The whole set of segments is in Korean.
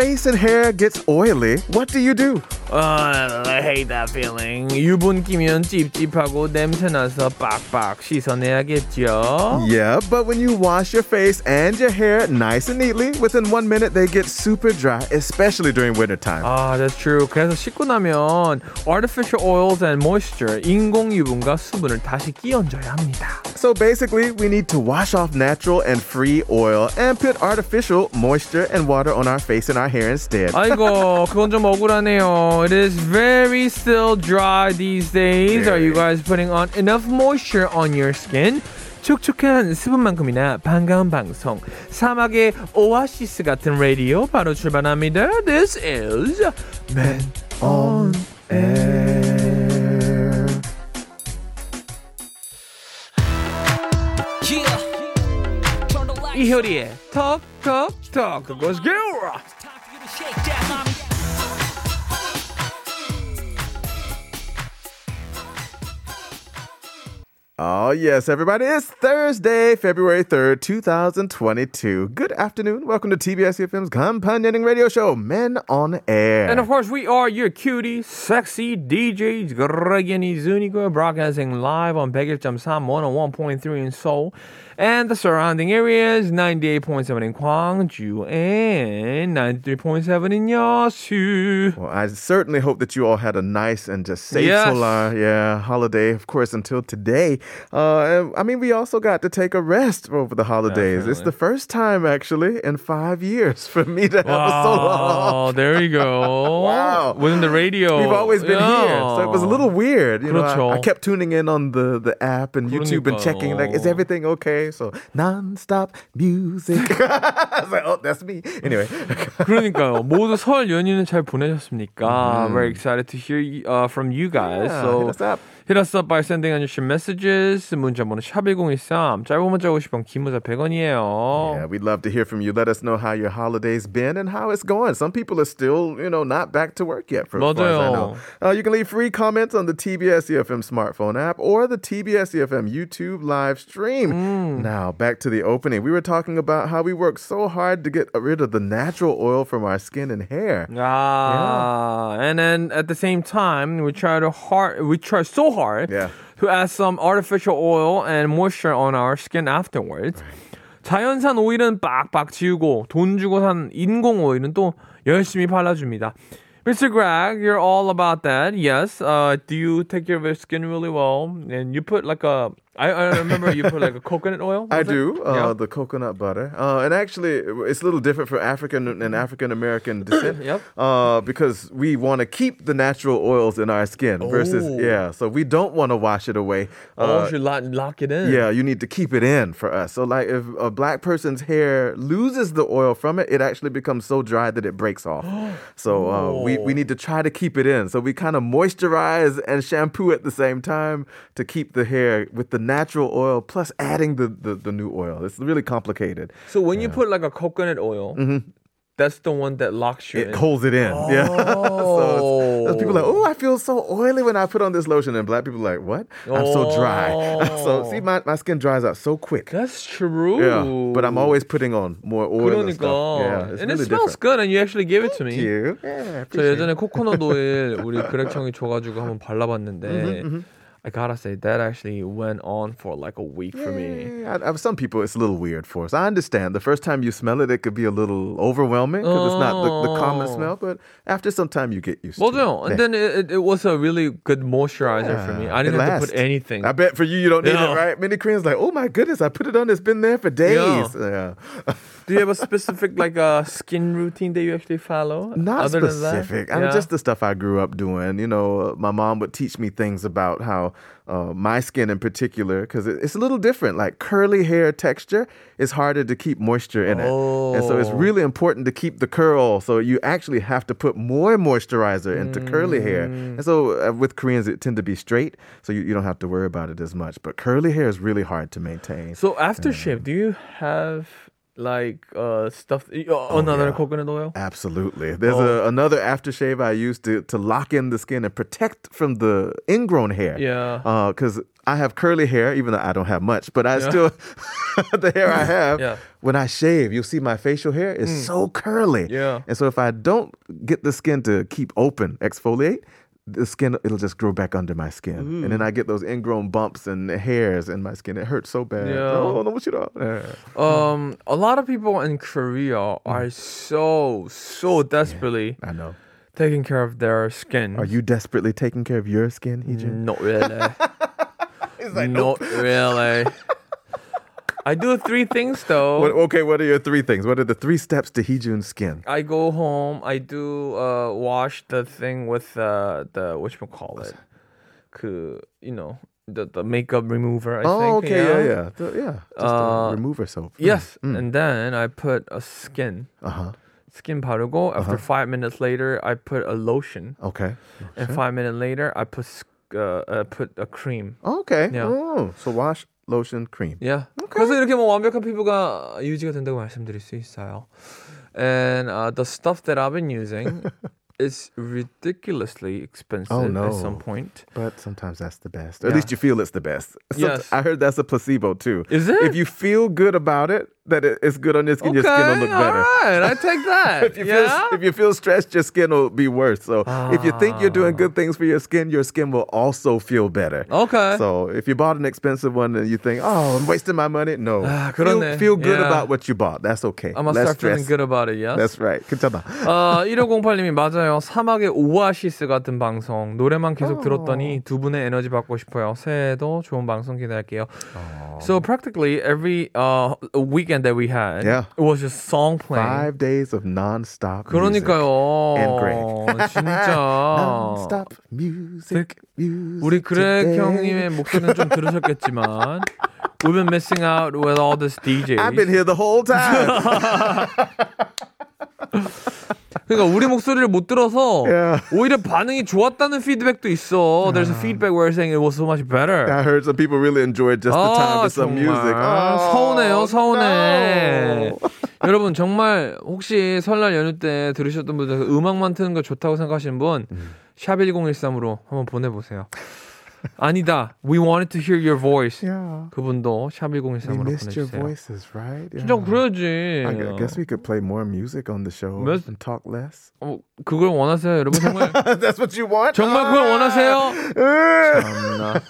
face and hair gets oily, what do you do? Uh, I hate that feeling. 유분 끼면 찝찝하고 냄새나서 빡빡 씻어내야겠죠. Yeah, but when you wash your face and your hair nice and neatly, within one minute they get super dry, especially during wintertime. Ah, that's true. 그래서 씻고 나면 artificial oils and moisture, 인공 유분과 수분을 다시 끼얹어야 합니다. So basically, we need to wash off natural and free oil and put artificial moisture and water on our face and our hair instead. 아이고, 그건 좀 억울하네요. It is very still dry these days. Are you guys putting on enough moisture on your skin? 촉촉한 수분만큼이나 반가운 방송 사막의 오아시스 같은 라디오 바로 출발합니다. This is Men on Air. 이효리의 톡톡톡 그것 Oh, yes, everybody. It's Thursday, February 3rd, 2022. Good afternoon. Welcome to TBS EFM's companion radio show, Men on Air. And of course, we are your cutie, sexy DJs, Greg and Izunigo, broadcasting live on 101.3, 101.3 in Seoul, and the surrounding areas, 98.7 in Gwangju, and 93.7 in Yeosu. well, I certainly hope that you all had a nice and just safe Yes. solar, yeah, holiday, of course, until today. Uh, and, I mean, we also got to take a rest over the holidays. It's Definitely. the first time, actually, in five years for me to have a solo off. Wow, there you go. Wow. Within the radio. We've always been here, so it was a little weird. You know, I, I 그렇죠. kept tuning in on the, the app and YouTube and checking like, is 그러니까요. everything okay? So non-stop music. I was like, oh, that's me. Anyway, 그러니까요. 모두 설 연휴는 잘 보내셨습니까? Very excited to hear you, uh, from you guys. Yeah, so hit us up. hit us up by sending on your messages. 문자번호 샵1013. 짧은 문자 50원, 긴 문자 100원이에요. yeah, we'd love to hear from you. Let us know how your holiday's been and how it's going. Some people are still, you know, not back to work yet. For as far as I know. Uh, you can leave free comments on the TBS EFM smartphone app or the TBS EFM YouTube live stream. Mm. Now, back to the opening. We were talking about how we work so hard to get rid of the natural oil from our skin and hair. Ah, and then at the same time, we try to hard, we try so hard Yeah. to add some artificial oil and moisture on our skin afterwards. 자연산 오일은 빡빡 지우고 돈 주고 산 인공 오일은 또 열심히 발라줍니다. Mr. Greg, you're all about that. Yes. Uh, do you take care of your skin really well? And you put like a, I, I remember you put like a coconut oil. I it? do. Uh, Yeah. The coconut butter. Uh, and actually, it's a little different for African and African American descent. Yep. Uh, because we want to keep the natural oils in our skin versus, Oh. yeah. So we don't want to wash it away. Oh, Uh, you should lock, lock it in. yeah, you need to keep it in for us. So, like, if a black person's hair loses the oil from it, it actually becomes so dry that it breaks off. so, uh, we, we need to try to keep it in. So, we kind of moisturize and shampoo at the same time to keep the hair with the natural oil plus adding the, the, the new oil. It's really complicated. So when you put like a coconut oil, that's the one that locks you Mm-hmm. It in. holds it in. Yeah. so it's, it's people like, oh, I feel so oily when I put on this lotion. And black people are like, what? I'm so dry. so, see, my, my skin dries out so quick. That's true. Yeah, but I'm always putting on more oil and 그러니까. stuff. Yeah, it's and really it smells different. good, and you actually gave it to me. Thank you. Yeah, 저 예전에 코코넛 오일 우리 그렉 형이 줘가지고 한번 발라봤는데 I gotta say that actually went on for like a week for me. I, I, some people, it's a little weird for us. I understand the first time you smell it, it could be a little overwhelming because oh. it's not the, the, common oh. smell. But after some time, you get used. Well, to no, it. and then it, it, was a really good moisturizer yeah, for me. I didn't have to put anything. I bet for you, you don't need no. it, right? Many Koreans like, oh my goodness, I put it on. It's been there for days. Yeah. Do you have a specific like a uh, skin routine that you actually follow? Not Other specific. I mean, just the stuff I grew up doing. You know, my mom would teach me things about how uh, my skin in particular, because it's a little different. Like curly hair texture is harder to keep moisture in it. And so it's Oh. really important to keep the curl. So you actually have to put more moisturizer into curly hair. Mm. And so uh, with Koreans, it tend to be straight. So you, you don't have to worry about it as much. But curly hair is really hard to maintain. So after shave, do you have like uh stuff uh, another yeah. coconut oil? Absolutely. There's Oh. a, another aftershave I use to, to lock in the skin and protect from the ingrown hair. Yeah. Uh because I have curly hair, even though I don't have much, but I Yeah. still, the hair I have, Yeah. Mm. when I shave, you'll see my facial hair is so curly. Yeah. And so if I don't get the skin to keep open, exfoliate, the skin it'll just grow back under my skin, mm. and then I mm. get those ingrown bumps and hairs in my skin. It hurts so bad. Yeah. Oh, no, what you know? Um, a lot of people in Korea mm. are mm. so so desperately. Yeah, I know. Taking care of their skin. Are you desperately taking care of your skin, Heejin? Not really. He's like, nope. not really. I do three things though. What, okay, what are your three things? What are the three steps to Heejun's skin? I go home. I do uh, wash the thing with uh, the what you call it, 그 you know the the makeup remover. I oh, think. okay, yeah, yeah, The- yeah. Just Uh, a remover soap. Yes, Mm. and then I put a skin Uh huh. skin 바르고. After five minutes later, I put a lotion, Okay. and five minutes later, I put s- uh, uh, put a cream. Okay. Yeah. Oh, so wash, lotion, cream. Yeah. 그래서 이렇게 뭐 완벽한 피부가 유지가 된다고 말씀드릴 수 있어요. And uh, the stuff that I've been using is ridiculously expensive Oh, no. at some point. But sometimes that's the best. Or Yeah. At least you feel it's the best. Some- Yes. I heard that's a placebo too. Is it? If you feel good about it, that it- it's good on your skin, okay, your skin will look better. all right, I take that. If you, yeah. feel, if you feel stressed, your skin will be worse. So if you think you're doing Ah. good things for your skin, your skin will also feel better. okay. So if you bought an expensive one and you think, oh, I'm wasting my money, no. Ah, feel, 그러네. feel good Yeah. about what you bought. That's okay. I'm gonna Less start feeling stress. good about it. Yes. That's right. 괜찮아. 어, 1508님이 맞아요. 사막의 오아시스 같은 방송. 노래만 계속 들었더니 두 분의 에너지 받고 싶어요. 새해에도 좋은 방송 기대할게요. So practically every uh, weekend that we had, Yeah. it was just song playing. Five days of non-stop music. 그러니까요. And Greg. 진짜. Non-stop music, music. 우리 그렉 today. 형님의 목소리는 좀 들으셨겠지만 We've been missing out with all this DJs. I've been here the whole time. 그러니까 우리 목소리를 못 들어서 Yeah. 오히려 반응이 좋았다는 피드백도 있어. There's a feedback where saying it was so much better. I heard some people really enjoyed just the time 아, with some music. Oh, 서운해요, 서운해. 여러분 정말 혹시 설날 연휴 때 들으셨던 분들 음악만 트는 거 좋다고 생각하시는 분 샵 1013으로 한번 보내보세요. 아니다. We wanted to hear your voice. Yeah. 그분도 샵 We 1013으로 missed your 보내주세요. voices, right? 진짜 Yeah. 그래야지. I gu- guess we could play more music on the show Miss- and talk less. 어, 그걸 원하세요, 여러분 정말. That's what you want? 정말 그걸 원하세요? Uh, 참나.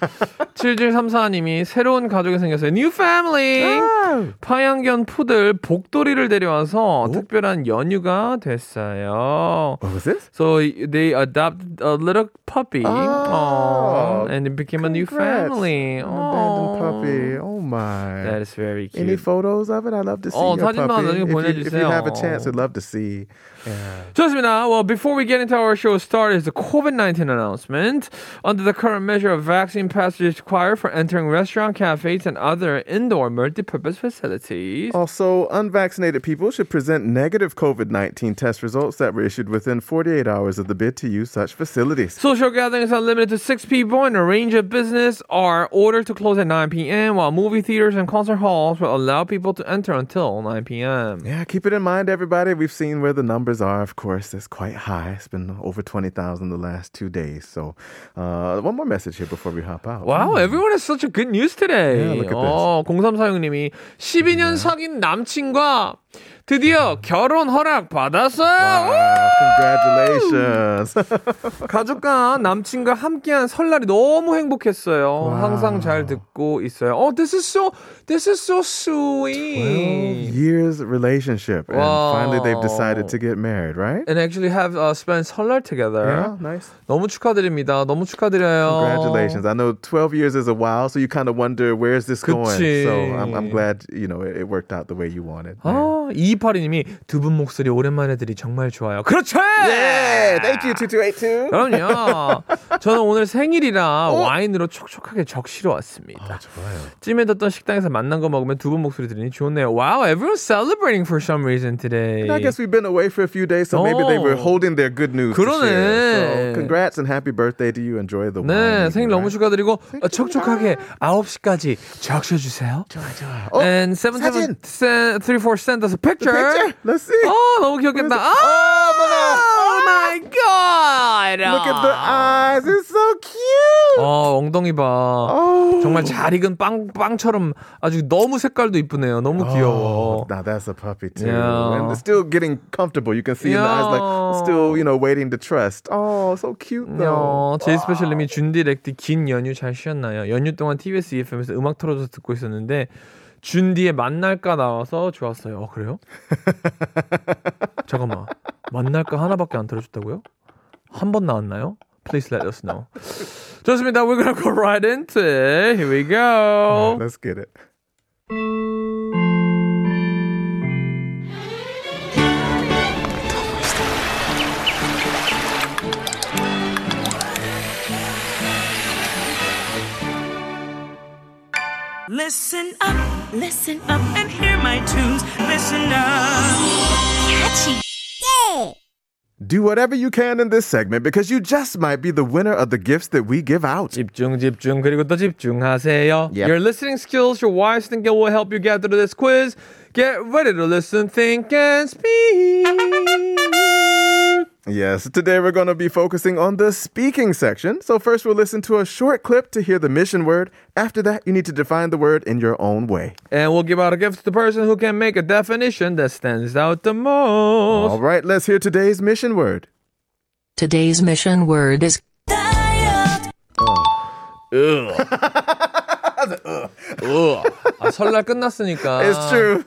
7734님이 새로운 가족이 생겼어요. New family. 파양견 푸들 복돌이를 데려와서 특별한 연휴가 됐어요. What was this? So they adopted a little puppy. Oh, and it became a new family. An abandoned puppy. Oh my. That is very cute. Any photos of it? I'd love to see 어, your 사진만 puppy. 나중에 If you, if you have a 보내주세요. chance, I'd love to see. 좋습니다. Before we get into our show start is the COVID-19 announcement. Under the current measure of vaccine passes required for entering restaurant, cafes, and other indoor multi-purpose facilities. Also, unvaccinated people should present negative COVID 19 test results that were issued within 48 hours of the bid to use such facilities. Social gatherings are limited to six people, and a range of business are ordered to close at 9 p.m., while movie theaters and concert halls will allow people to enter until 9 p.m. Yeah, keep it in mind, everybody. We've seen where the numbers are, of course. It's quite high. It's been over 20,000 the last two days. So, uh, one more message here before we hop out. Wow, everyone has such a good news today. Yeah, look at 어, 0346님이 12년 사귄 남친과 드디어 결혼 허락 받았어요. Wow, congratulations. 가족과 남친과 함께한 설날이 너무 행복했어요. 항상 잘 듣고 있어요. 어, this is so, this is so 12 sweet. years relationship. And Wow. finally, they've decided to get married, right? And actually have uh, spent 설날 together. Yeah, nice. 너무 축하드립니다. 너무 축하드려요. Congratulations. I know 12 years is a while, so you kind of wonder where's this going. 그치. So I'm, I'm glad, you know, it, it worked out the way you wanted. 아, 1282님이 두 분 목소리 오랜만에 들이 정말 좋아요. 그렇죠! Yeah, thank you, 2282. 그럼요. 저는 오늘 생일이라 와인으로 촉촉하게 적시러 왔습니다. 좋아요. 찜에 뒀던 식당에서 만난 거 먹으면 두 분 목소리 들으니 좋네요. Wow, everyone's celebrating for some reason today. I guess we've been away for a few days, so maybe they were Oh. holding their good news 그러네. So congrats and happy birthday to you. Enjoy the 네, wine. 생일 너무 축하드리고 어, 촉촉하게 9시까지 적셔주세요. 어, And 사진. 7734 sent us a picture. Picture? Let's see. 어, 너무 귀엽겠다. 아, oh my god. Look at the eyes. It's so cute. 어, 엉덩이 봐. Oh. 정말 잘 익은 빵, 빵처럼 아주 너무 색깔도 이쁘네요. 너무 귀여워. Oh, now that's a puppy too. Yeah. And still getting comfortable. You can see in the eyes like Yeah. still, you know, waiting to trust. Oh, so cute though. 어, 제이 스페셜 님이 준디 렉디 긴 연휴 잘 쉬었나요? 연휴 동안 TBS EFM에서 음악 틀어줘서 듣고 있었는데 준디의 만날까 나와서 좋았어요. 어, 그래요? 잠깐만. 만날까 하나밖에 안 틀어줬다고요? 한 번 나왔나요? Please let us know. 좋습니다. We're gonna go right into it. Here we go. Let's get it. Listen up, listen up and hear my tunes. Listen up. Catchy. Do whatever you can in this segment because you just might be the winner of the gifts that we give out. 집중, 집중, 그리고 또 집중하세요. Yep. Your listening skills, your wise thinking will help you get through this quiz. Get ready to listen, think, and speak. Yes, today we're going to be focusing on the speaking section. So, first we'll listen to a short clip to hear the mission word. After that, you need to define the word in your own way. And we'll give out a gift to the person who can make a definition that stands out the most. All right, let's hear today's mission word. Today's mission word is Diet. ugh. 아, 설날 끝났으니까. It's true.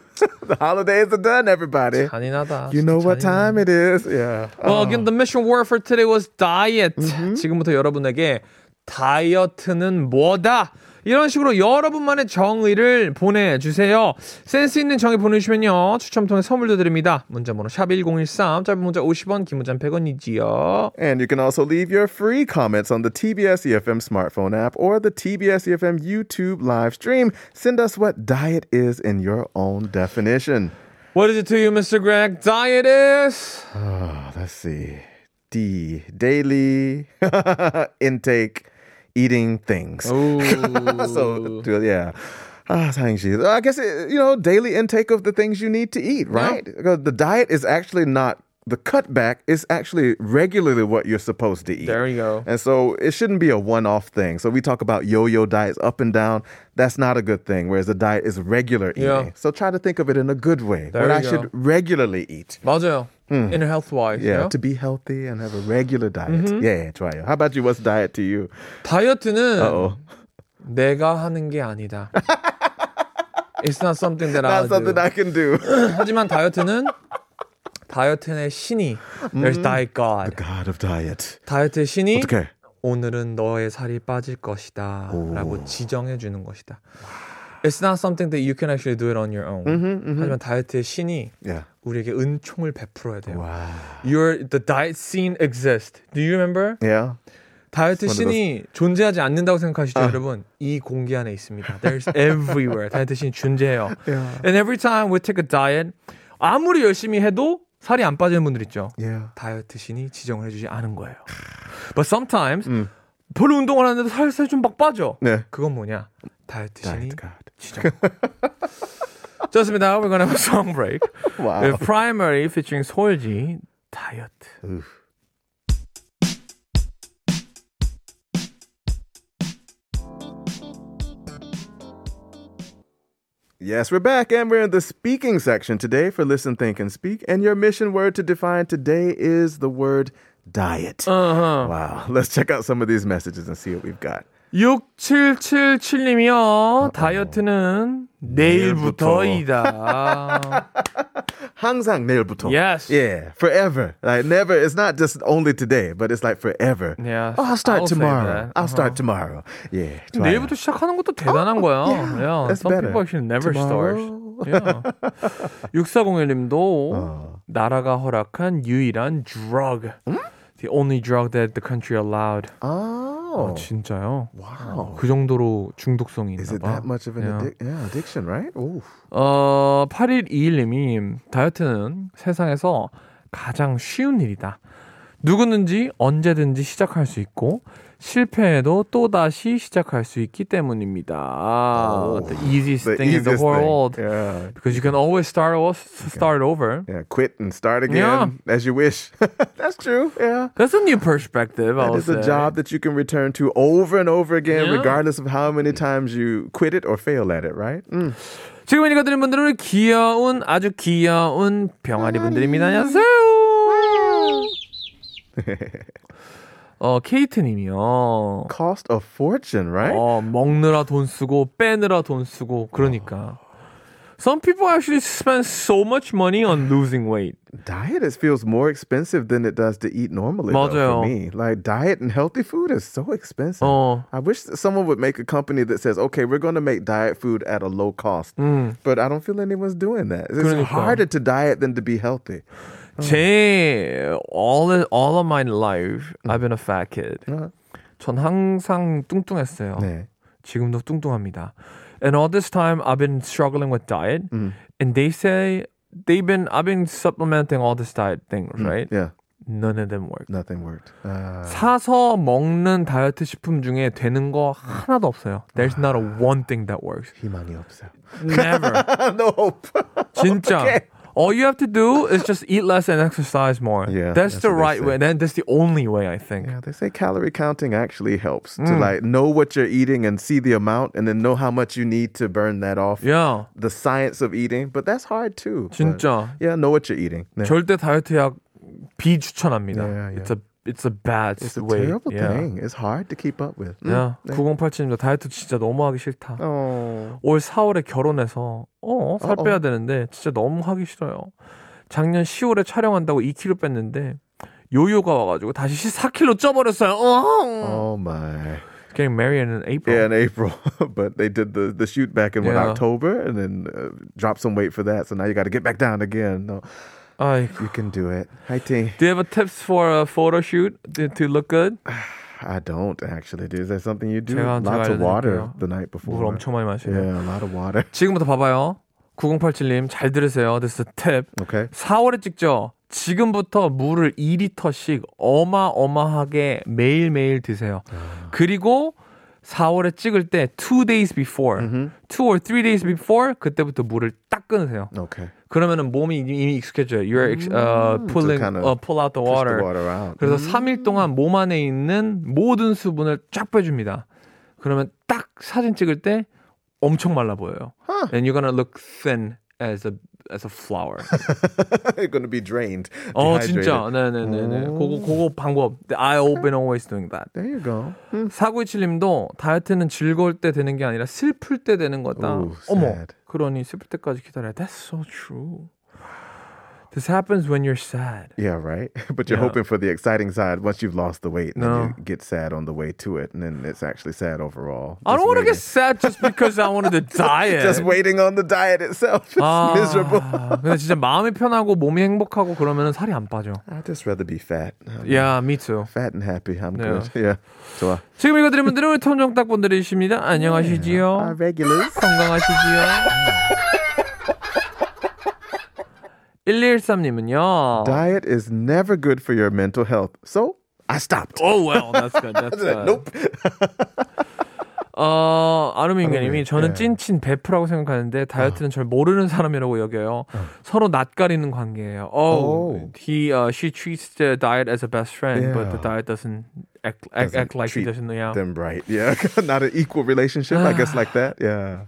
the holidays are done, everybody. 잔인하다. You know what time it is. Yeah. Well, again, the mission word for today was diet. Mm-hmm. 지금부터 여러분에게 다이어트는 뭐다? 이런 식으로 여러분만의 정의를 보내주세요. 센스 있는 정의 보내주시면요. 추첨 통해 선물도 드립니다. 문자번호 샵1013, 짧은 문자 50원, 긴 문자 100원이지요. And you can also leave your free comments on the TBS EFM smartphone app or the TBS EFM YouTube live stream. Send us what diet is in your own definition. What is it to you, Mr. Greg? Diet is... Oh, let's see. D. Daily intake, eating things. so, yeah. Ah, 상식. I guess, it, you know, daily intake of the things you need to eat, right? Because The diet is actually not, the cutback is actually regularly what you're supposed to eat. There you go. And so it shouldn't be a one off thing. So we talk about yo yo diets up and down. That's not a good thing. Whereas a diet is regular eating. Yeah. So try to think of it in a good way. There what you I go. should regularly eat. 맞아요. Inner health-wise. Hmm. Yeah, you know? to be healthy and have a regular diet. Mm-hmm. Yeah, try it. How about you? What's diet to you? 다이어트는 Uh oh. 내가 하는 게 아니다. It's not something that I'll That's something do. I can do. 하지만 다이어트는 다이어트의 신이 There's diet God. God of diet. 다이어트의 신이 어떻게? 오늘은 너의 살이 빠질 것이다 라고 지정해 주는 것이다. It's not something that you can actually do it on your own. 하지만 다이어트의 신이 Yeah. 우리에게 은총을 베풀어야 돼요. Wow. Your the diet scene exists. Do you remember? Yeah. 다이어트 신이 존재하지 않는다고 생각하시죠, 여러분? 이 공기 안에 있습니다. There's everywhere. 다이어트 신이 존재해요. And every time we take a diet, 아무리 열심히 해도 살이 안 빠지는 분들 있죠. Yeah. 다이어트 신이 지정을 해주지 않은 거예요. But sometimes 별로 운동을 하는데도 살살 좀 막 빠져. 네. 그건 뭐냐? 다이어트 신이 Diet God. 지정. 좋습니다. We're gonna have a song break. Wow. with Primary featuring 소울지 다이어트. Yes, we're back and we're in the speaking section today for Listen, Think, and Speak. And your mission word to define today is the word diet. Uh-huh. Wow. Let's check out some of these messages and see what we've got. 6777님이요. 다이어트는 내일부터이다. 항상 내일부터. Yes. Yeah, forever. Like never. It's not just only today, but it's like forever. Yes, Oh, I'll start I'll tomorrow. I'll start Uh-huh. tomorrow. Yeah. 좋아요. 내일부터 시작하는 것도 대단한 거야. Yeah, yeah. that's Some better. people actually never tomorrow, start. Yeah. 6401님도 어. 나라가 허락한 유일한 drug. The only drug that the country allowed. Oh. 아, 진짜요? wow. 그 정도로 중독성이 Is 있나 it 봐. that much of an Yeah. addic- yeah, addiction, right? Ooh. 어, 8121님이 다이어트는 세상에서 가장 쉬운 일이다. 누구든지 언제든지 시작할 수 있고 실패해도 또 다시 시작할 수 있기 때문입니다. the easiest The thing in the easiest whole world Yeah. because you can always start start over. Yeah, quit and start again as you wish. That's true. Yeah. That's a new perspective. That is a say. job that you can return to over and over again, Yeah. regardless of how many times you quit it or fail at it, right? Mm. 지금 읽어드린 분들은 귀여운 아주 귀여운 병아리 분들입니다. 안녕하세요. 어 케이트님이요. Cost a fortune, right? 어 먹느라 돈 쓰고 빼느라 돈 쓰고 그러니까. Some people actually spend so much money on losing weight. Diet it feels more expensive than it does to eat normally. though, 맞아요. for me, like diet and healthy food is so expensive. 어. I wish that someone would make a company that says, "Okay, we're going to make diet food at a low cost." But I don't feel anyone's doing that. It's 그러니까. harder to diet than to be healthy. 제 all all of my life I've been a fat kid. 전 항상 뚱뚱했어요. 네. 지금도 뚱뚱합니다. And all this time I've been struggling with diet and they say they've been I've been supplementing all this diet thing, right? Yeah, None of them work. nothing worked. Uh, 사서 먹는 다이어트 식품 중에 되는 거 하나도 없어요. There's not a one thing that works. 희망이 없어요. Never. no hope. 진짜. All you have to do is just eat less and exercise more. Yeah, that's, that's the what they right say. way. Then that's the only way I think. Yeah, they say calorie counting actually helps Mm. to like know what you're eating and see the amount and then know how much you need to burn that off. Yeah. The science of eating, but that's hard too. But, 진짜. yeah, know what you're eating. 네. 절대 다이어트 약 비추천합니다. Yeah, yeah. It's a it's a bad It's a way. terrible yeah. thing. It's hard to keep up with. Mm. 야, 9087님도 다이어트 진짜 너무 하기 싫다. Oh. 올 4월에 결혼해서 어, 살 어어. 빼야 되는데 진짜 너무 하기 싫어요. 작년 10월에 촬영한다고 2kg 뺐는데 요요가 와가지고 다시 14kg 쪄버렸어요. 어. Oh my. Getting married in April. Yeah, in April, but they did the the shoot back in what, Yeah. October, and then uh, dropped some weight for that. So now you got to get back down again. No, 아이고. you can do it. Hi, T. Do you have a tips for a photo shoot to, look good? I don't actually. Is that something you do? 제가- Lots 제가 of water the night before. 물 엄청 많이 마시네요. Yeah, a lot of water. 지금부터 봐봐요. 9087님 잘 들으세요. This is a tip. Okay. 4월에 찍죠. 지금부터 물을 2리터씩 어마어마하게 매일매일 드세요. 그리고 4월에 찍을 때 2 days before, 2 or 3 days before 그때부터 물을 딱 끊으세요. Okay. 그러면은 몸이 이미 익숙해져요. You're ex- uh, pulling, kind of uh, pull out the water. the water out. 그래서 3일 동안 몸 안에 있는 모든 수분을 쫙 빼줍니다. 그러면 딱 사진 찍을 때 엄청 말라 보여요. And you're gonna look thin as a as a flower. You're going to be drained. 어. 진짜 네네네네. 그거 그거 방법. I've been always doing that. There you go. 4927님도 다이어트는 즐거울 때 되는 게 아니라 슬플 때 되는 거다. Ooh, 어머. 그러니 슬플 때까지 기다려. That's so true. This happens when you're sad. Yeah, right. But you're Yeah. hoping for the exciting side once you've lost the weight. And No. then you get sad on the way to it. And then it's actually sad overall. I don't Just want to get waiting. sad just because I wanted to diet. Just waiting on the diet itself. It's 아, miserable. 근데 진짜 마음이 편하고 몸이 행복하고 그러면 살이 안 빠져. I'd just rather be fat. I'm Yeah, me too. Fat and happy. I'm Yeah. good. Yeah. 좋아. 지금 읽어드린 분들은 우리 톰정딱 분들이십니다. Our 안녕하시지요. regulars. 건강하시지요. 1213님은요. Diet is never good for your mental health. So I stopped. Oh well, that's good. That's good. Nope. 어, 아르민가님이 저는 예. 찐친 베프라고 생각하는데 다이어트는 절 모르는 사람이라고 여겨요. 서로 낯가리는 관계예요. Oh, Oh. he, uh, she treats the diet as a best friend, but the Yeah. diet doesn't act, act, Doesn't act like he treat doesn't know. Yeah. Them right. Yeah. Not an equal relationship. I guess like that. Yeah.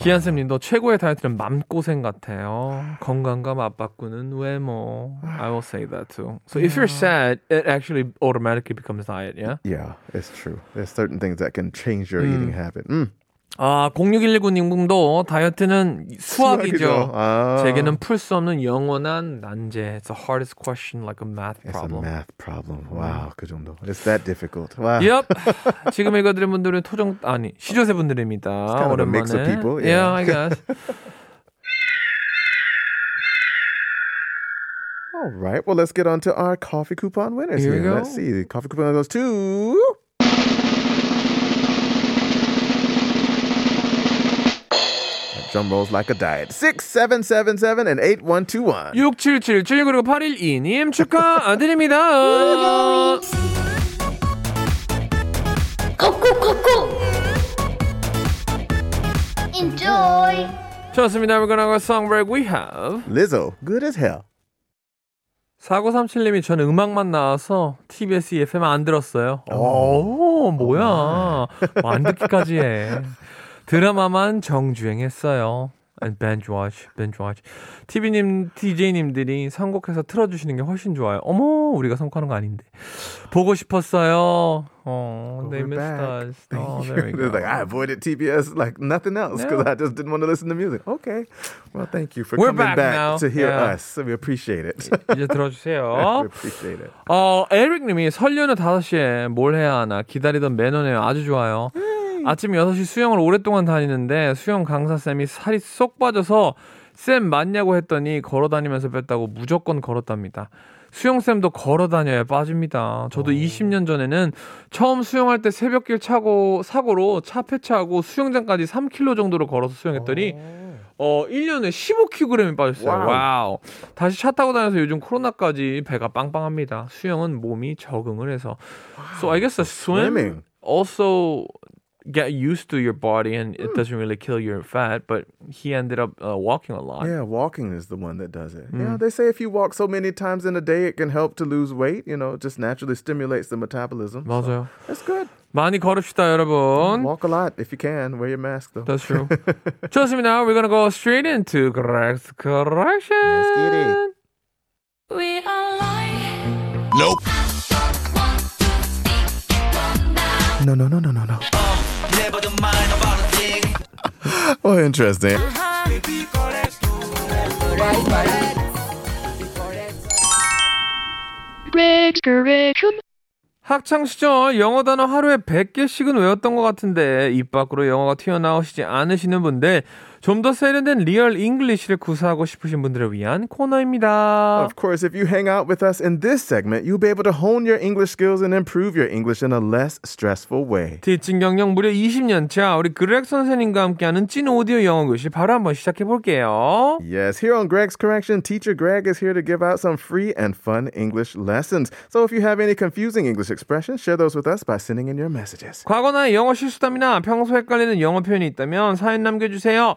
기한쌤님도 최고의 다이어트는 맘고생 같아요. 건강과 맞바꾸는 외모. I will say that too. So if you're sad, it actually automatically becomes diet. Yeah. Yeah, it's true. There's certain things that can change your eating habit. Mm. 아, 0619님도 다이어트는 수학이죠. 수학이죠. 아. 제게는 풀 수 없는 영원한 난제. It's the hardest question like a math problem. It's a math problem. Wow, 그 정도. It's that difficult. Wow. Yep. 지금 읽어드린 분들은 토종 아니 시조세 분들입니다. It's kind of 오랜만에. A mix of people. Yeah, yeah I guess. All right. Well, let's get on to our coffee coupon winners here. here. Let's see. The coffee coupon goes to drum rolls like a diet. 6777 and 8121. 6777 그리고 8122님 축하드립니다. 콕콕 콕콕 Enjoy 좋습니다. We're gonna go song break. We have Lizzo, good as hell. 4937님이 저는 음악만 나와서 TBS EFM 안 들었어요. 오, 뭐야. 뭐 안 듣기까지 해. 드라마만 정주행했어요. And binge watch, binge watch. TV님, DJ님들이 선곡해서 틀어주시는 게 훨씬 좋아요. 어머, 우리가 선곡하는 거 아닌데. 보고 싶었어요. 어, they missed back. us. Oh, there we go. like I avoided TBS like nothing else because Yeah. I just didn't want to listen to music. Okay. Well, thank you for We're coming back back, to hear Yeah. us. We appreciate it. 이제 들어주세요. we appreciate it. 어, 에릭님이 설련후 5시에 뭘 해야 하나 기다리던 매너네요. 아주 좋아요. 아침 6시 수영을 오랫동안 다니는데 수영 강사쌤이 살이 쏙 빠져서 쌤 맞냐고 했더니 걸어 다니면서 뺐다고 무조건 걸었답니다. 수영쌤도 걸어 다녀야 빠집니다. 저도 20년 전에는 처음 수영할 때 새벽길 차고 사고로 차 폐차하고 수영장까지 3km 정도로 걸어서 수영했더니 어 1년에 15kg이 빠졌어요. Wow. Wow. 다시 차 타고 다녀서 요즘 코로나까지 배가 빵빵합니다. 수영은 몸이 적응을 해서. So I guess the swim Swimming. also get used to your body and it doesn't really kill your fat, but he ended up uh, walking a lot. Yeah, walking is the one that does it. Mm. Yeah, they say if you walk so many times in a day, it can help to lose weight. You know, it just naturally stimulates the metabolism. So 맞아요. that's good. 많이 걸읍시다, 여러분. Walk a lot if you can. Wear your mask though. That's true. 좋습니다. We're gonna go straight into Greg's correction. Let's get it. We are live. No, no, no, no, no, no. oh, interesting. 학창 시절 영어 단어 하루에 100개씩은 외웠던 것 같은데 입 밖으로 영어가 튀어나오시지 않으시는 분들 좀 더 세련된 리얼 잉글리시를 구사하고 싶으신 분들을 위한 코너입니다. Of course, if you hang out with us in this segment, you'll be able to hone your English skills and improve your English in a less stressful way. 티칭 경력 무려 20년 차 우리 그렉 선생님과 함께하는 찐 오디오 영어 교실 바로 한번 시작해 볼게요. Yes, here on Greg's Correction, teacher Greg is here to give out some free and fun English lessons. So if you have any confusing English expressions, share those with us by sending in your messages. 과거나 영어 실수담이나 평소 헷갈리는 영어 표현이 있다면 사연 남겨주세요.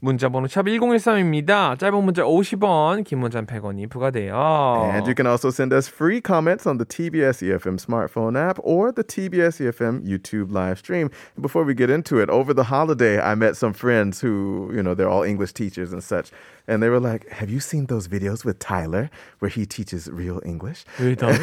문자번호 샵 1013입니다. 짧은 문자 50원, 긴 문자 100원이 부과돼요. And you can also send us free comments on the TBS EFM E smartphone app or the TBS EFM YouTube live stream. Before we get into it, over the holiday, I met some friends who, you know, they're all English teachers and such. And they were like, Have you seen those videos with Tyler where he teaches real English? 왜 다른?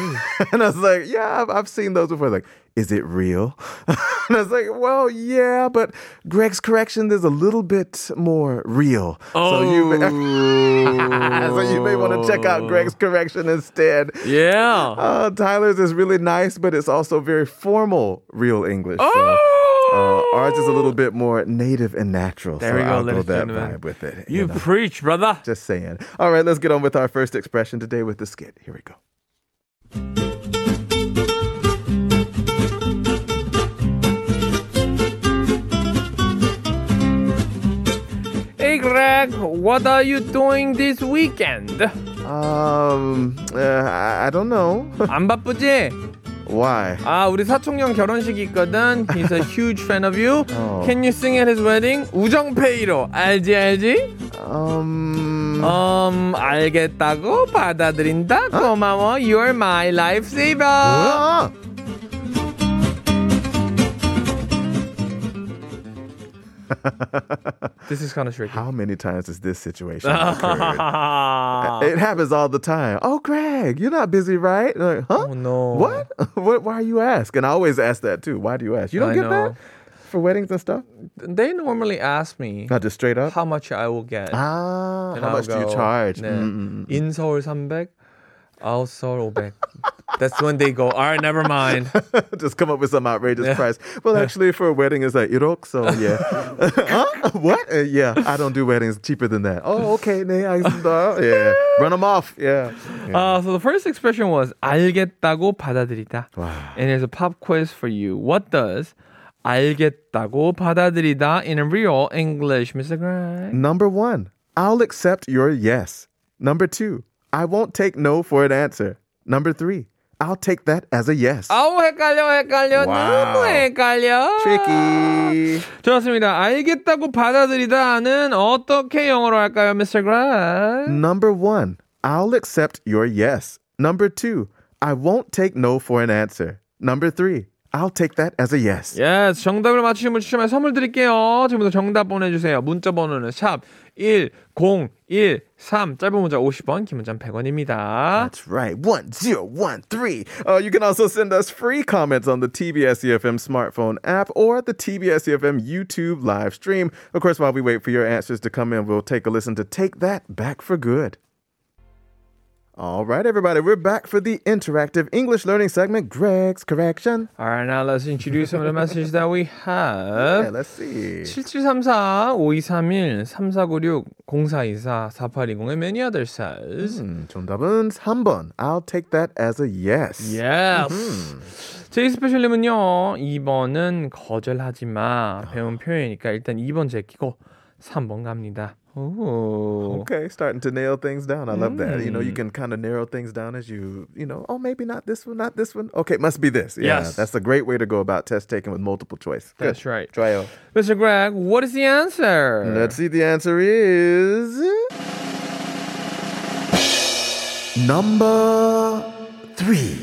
And I was like, yeah, I've, I've seen those before. Like, is it real? and I was like, well, yeah, but Greg's correction is a little bit more real. So you, may, so you may want to check out Greg's correction instead. Yeah. Uh, Tyler's is really nice, but it's also very formal real English. Oh. So, uh, ours is a little bit more native and natural. There so we go, I'll go that vibe with it. You know. preach, brother. Just saying. All right, let's get on with our first expression today with the skit. Here we go. Greg, what are you doing this weekend? Um, uh, I, don't know. 안 바쁘지? Why? 아, 우리 사촌형 결혼식이 있거든. He's a huge fan of you. 어. Can you sing at his wedding? 우정페이로. 알지, 알지? Um, 음, 알겠다고 받아들인다. 고마워. You're my lifesaver. ah! this is kind of tricky. How many times is this situation it happens all the time. Oh, Greg, you're not busy, right? Like, huh? Oh, no. What? what? Why are you asking? I always ask that too. Why do you ask? You don't I get know. that for weddings and stuff? They normally ask me. Not just straight up. How much I will get. Ah, how I'll much go, do you charge? 네, mm-hmm. Mm, mm. in Seoul 300. 아웃솔 500. That's when they go. All right, never mind. Just come up with some outrageous price. Well, actually, for a wedding, it's like irok. So yeah. huh? What? Uh, yeah, I don't do weddings cheaper than that. Oh, okay. 네, 알겠습니다. Yeah, run them off. Yeah. Uh, so the first expression was 알겠다고 받아들이다. And here's a pop quiz for you. What does 알겠다고 받아들이다 in real English, Mr. Greg? Number one, I'll accept your yes. Number two, I won't take no for an answer. Number three, I'll take that as a yes. 아우 헷갈려 헷갈려 와우. 너무 헷갈려. Tricky. 좋습니다. 알겠다고 받아들이다는 어떻게 영어로 할까요, Mr. Greg? Number one, I'll accept your yes. Number two, I won't take no for an answer. Number three, I'll take that as a yes. Yes, 정답을 맞추신 분 추첨해 선물 드릴게요. 지금부터 정답 보내주세요. 문자 번호는 샵 1013, 짧은 문자 50원, 긴 문자 100원입니다. That's right. 1013. Uh, you can also send us free comments on the TBS EFM smartphone app or the TBS EFM YouTube live stream. Of course, while we wait for your answers to come in, we'll take a listen to Take That Back for Good. All right, everybody, we're back for the interactive English learning segment, Greg's Correction. All right, now let's introduce some of the messages that we have. Yeah, let's see. 7734, 5231, 3496, 0424, 4820의 many other says. 음, 정답은 3번. I'll take that as a yes. Yes. 제이 스페셜님은요, 2번은 거절하지 마. 배운 표현이니까 일단 2번 제끼고 3번 갑니다. 오. Okay, starting to nail things down. I love that. You know, Mm. you can kind of narrow things down as you, you know, oh, maybe not this one, not this one. Okay, it must be this. Yeah, Yes. that's a great way to go about test taking with multiple choice. Good. That's right. Tryo. Mr. Greg, what is the answer? Let's see. The answer is number three.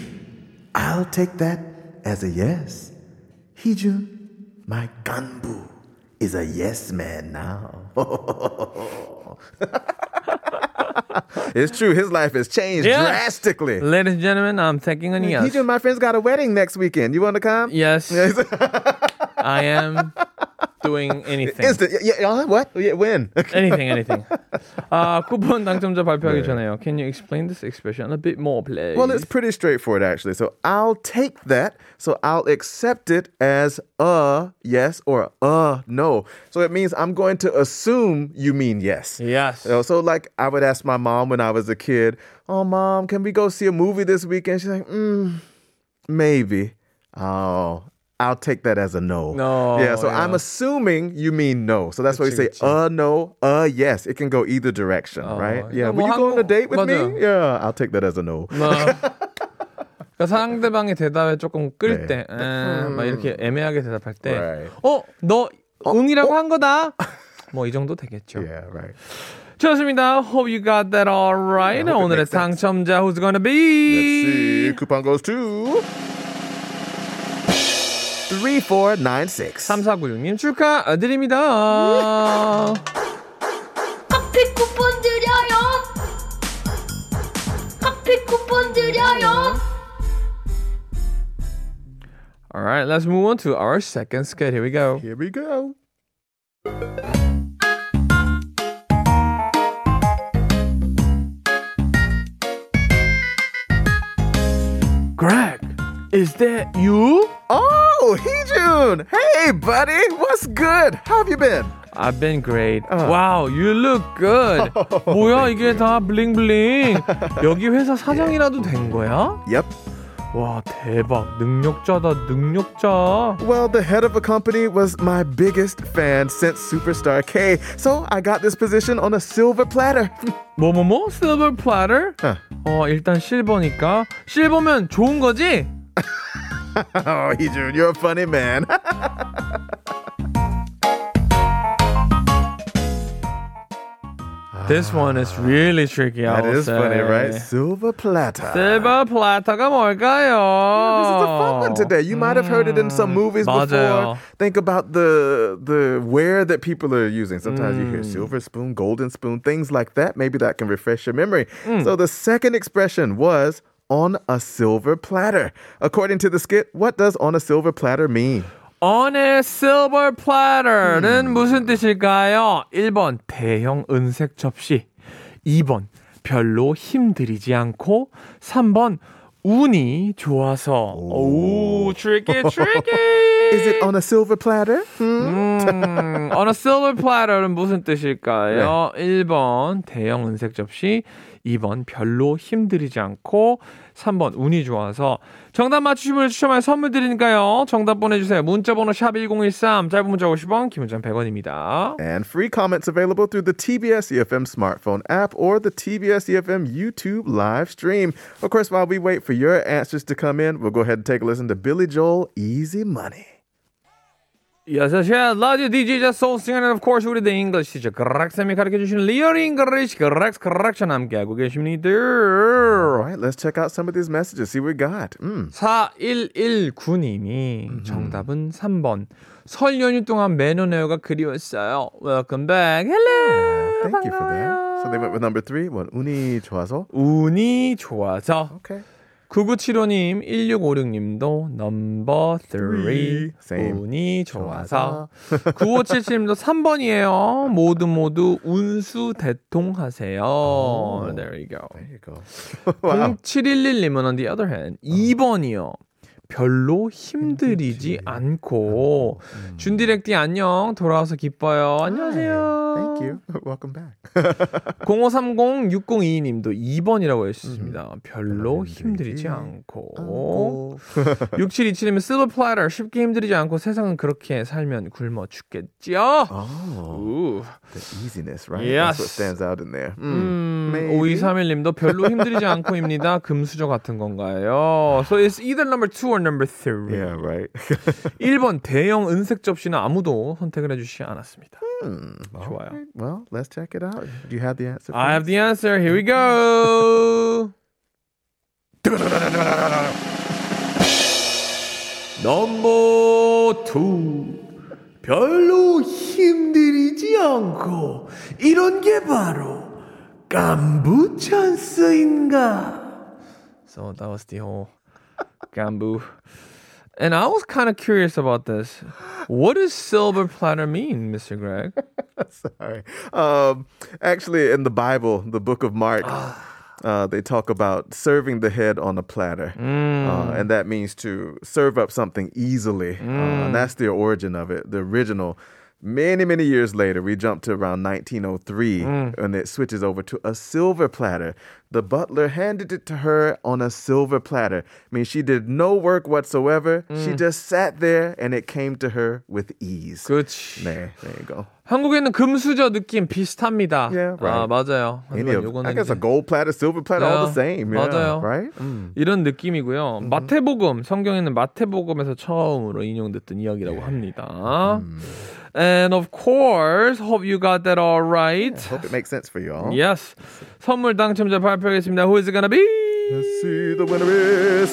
I'll take that as a yes. Heejun, my ganbu is a yes man now. it's true. His life has changed Yeah. drastically. Ladies and gentlemen, I'm taking a yes. Heejun, my friend's got a wedding next weekend. You want to come? Yes. Yes, I am doing anything. Instant. Yeah, yeah, uh, what? Yeah, when? anything, anything. 아, 쿠폰 당첨자 발표하기 네. 전에요. Can you explain this expression a bit more, please? Well, it's pretty straightforward actually. So I'll take that. So I'll accept it as a yes or a no. So it means I'm going to assume you mean yes. yes. You know, so like I would ask my mom when I was a kid, "Oh, mom, can we go see a movie this weekend?" She's like, mm, "Maybe." Oh, I'll take that as a no. No, Yeah. So I'm yeah. assuming you mean no. So that's why we say 그치, a no, a yes. It can go either direction, right? Yeah. 뭐 Will you go on a 한국- date with 맞아요. me? Yeah. I'll take that as a no. 뭐, 그러니까 상대방의 대답에 조금 끌 네. 때, 에, 막 이렇게 애매하게 대답할 때, Right. 어, 너 응이라고 한 거다. 뭐 이 정도 되겠죠. Yeah. Right. 좋습니다. Hope you got that all right. Yeah, I hope it 오늘의 makes sense. 당첨자 who's gonna Let's be? see. Coupon goes to 3496. 3496님 축하드립니다. 커피 쿠폰 드려요. 커피 쿠폰 드려요. All right, let's move on to our second skit. Here we go. Here we go. Greg, Is that you? Oh, Heejun. Hey, buddy. What's good? How have you been? I've been great. Uh. Wow, you look good. 뭐야 이게 다 블링블링. 여기 회사 사장이라도 된 거야? Yep. 와 대박 능력자다 능력자. Well, the head of a company was my biggest fan since Superstar K, so I got this position on a silver platter. 뭐뭐뭐 silver platter? 어. 어 일단 실버니까 실버면 좋은 거지? oh, Heejun, you're a funny man. This one is really tricky. I that will is funny, say. right? Silver platter. 실버 플라터가 뭘까요? This is a fun one today. You might have heard it in some movies 맞아요. before. Think about the the ware that people are using. Sometimes you hear silver spoon, golden spoon, things like that. Maybe that can refresh your memory. So the second expression was on a silver platter. According to the skit, what does on a silver platter mean? On a silver platter는 무슨 뜻일까요? 1번 대형 은색 접시 2번 별로 힘들이지 않고 3번 운이 좋아서. 오, tricky, tricky. Is it on a silver platter? 음, on a silver platter는 무슨 뜻일까요? 1번 대형 은색 접시, 2번 별로 힘들이지 않고, 3번 운이 좋아서. 정답 맞추신 분을 추첨해 선물 드리니까요. 정답 보내주세요. 문자번호 샵 1013, 짧은 문자 50원, 긴 문자 100원입니다. And free comments available through the TBS EFM smartphone app or the TBS EFM YouTube live stream. Of course, while we wait for your answers to come in, we'll go ahead and take a listen to Billy Joel, Easy Money. 여섯시야 라디오 DJ 자 소싱 and of course 우리 대 English teacher 그락쌤이 가르쳐주시는 리얼 잉글리시 그락 그락션 함께하고 계십니다. All right, let's check out some of these messages, see what we got. Mm. 4119님이 정답은 3번. 설 연휴 동안 매너네어가 그리웠어요. Welcome back. Hello. Thank you for that. So they went with number three. What? 운이 좋아서. 운이 좋아서. Okay. 9975님, 1656님도 넘버 3. Same. 운이 좋아서. 9577님도 3번이에요. 모두 모두 운수 대통하세요. There you go. There you go. wow. 0711님은 on the other hand 2번이요. 별로 힘들이지 않고 준디렉디 안녕 돌아와서 기뻐요 안녕하세요 Thank you. Welcome back. 0530-6022님도 2번이라고 해주셨습니다 별로 힘들이지 않고 6727님은 실버 플래터 쉽게 힘들이지 않고 세상은 그렇게 살면 굶어 죽겠죠 Oh, 우. the easiness, right? Yes. That's what stands out in there. 음, Maybe. 5231님도 별로 힘들이지 않고입니다. 금수저 같은 건가요? So it's either number two or number three. Yeah, right. 1번 대형 은색 접시는 아무도 선택을 해주시지 않았습니다. 좋아요. well, let's check it out. Do you have the answer? I have the answer. Here we go. Number two. 별로 힘들이지 않고 이런 게 바로 깐부 찬스인가? So that was the whole gambu. And I was kind of curious about this. What does silver platter mean, Mr. Greg? Sorry. Um, actually, in the Bible, the book of Mark, uh, they talk about serving the head on a platter. Uh, and that means to serve up something easily. Uh, and that's the origin of it. The original. Many, many years later, we jump to around 1903 and it switches over to a silver platter. The butler handed it to her on a silver platter. I mean, she did no work whatsoever. She just sat there and it came to her with ease. 그렇지. There, there you go. 한국에는 금수저 느낌 비슷합니다. Yeah, right. 아, 맞아요. Any 하지만 of, 요거는 I guess a 이제 gold platter, silver platter, all the Yeah, same. Yeah, 맞아요. Right? 이런 느낌이고요. 마태복음 성경에는 마태복음에서 처음으로 인용됐던 이야기라고 합니다. And of course, hope you got that all right. Hope it makes sense for you all. Yes. 선물 당첨자 발표하겠습니다. Who is it gonna be? Let's see the winner is.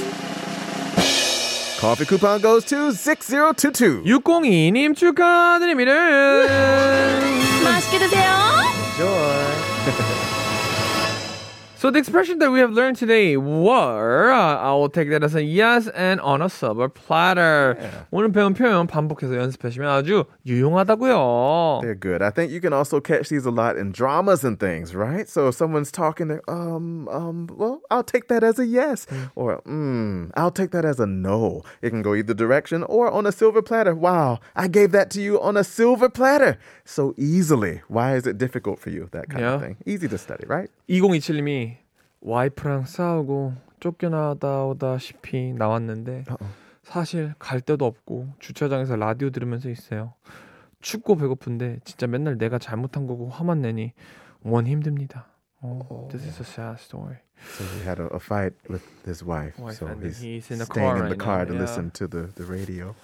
Coffee coupon goes to 6022. 602님 축하드립니다. 맛있게 드세요. Enjoy. So the expression that we have learned today were uh, I will take that as a yes and on a silver platter. 오늘 배운 표현 반복해서 연습하시면 아주 유용하다고요. They're good. I think you can also catch these a lot in dramas and things, right? So if someone's talking, they're, um, um, well, I'll take that as a yes, or mm, I'll take that as a no. It can go either direction or on a silver platter. Wow, I gave that to you on a silver platter so easily. Why is it difficult for you? That kind of Yeah. thing. Easy to study, right? 2027님이 와이프랑 싸우고 쫓겨나다 오다시피 나왔는데 사실 갈 데도 없고 주차장에서 라디오 들으면서 있어요. 춥고 배고픈데 진짜 맨날 내가 잘못한 거고 화만 내니 원 힘듭니다. Oh, this is a sad story. So he had a, a fight with his wife. Wife, so he's, he's in the staying car in the right car now, to yeah. listen to the, the radio.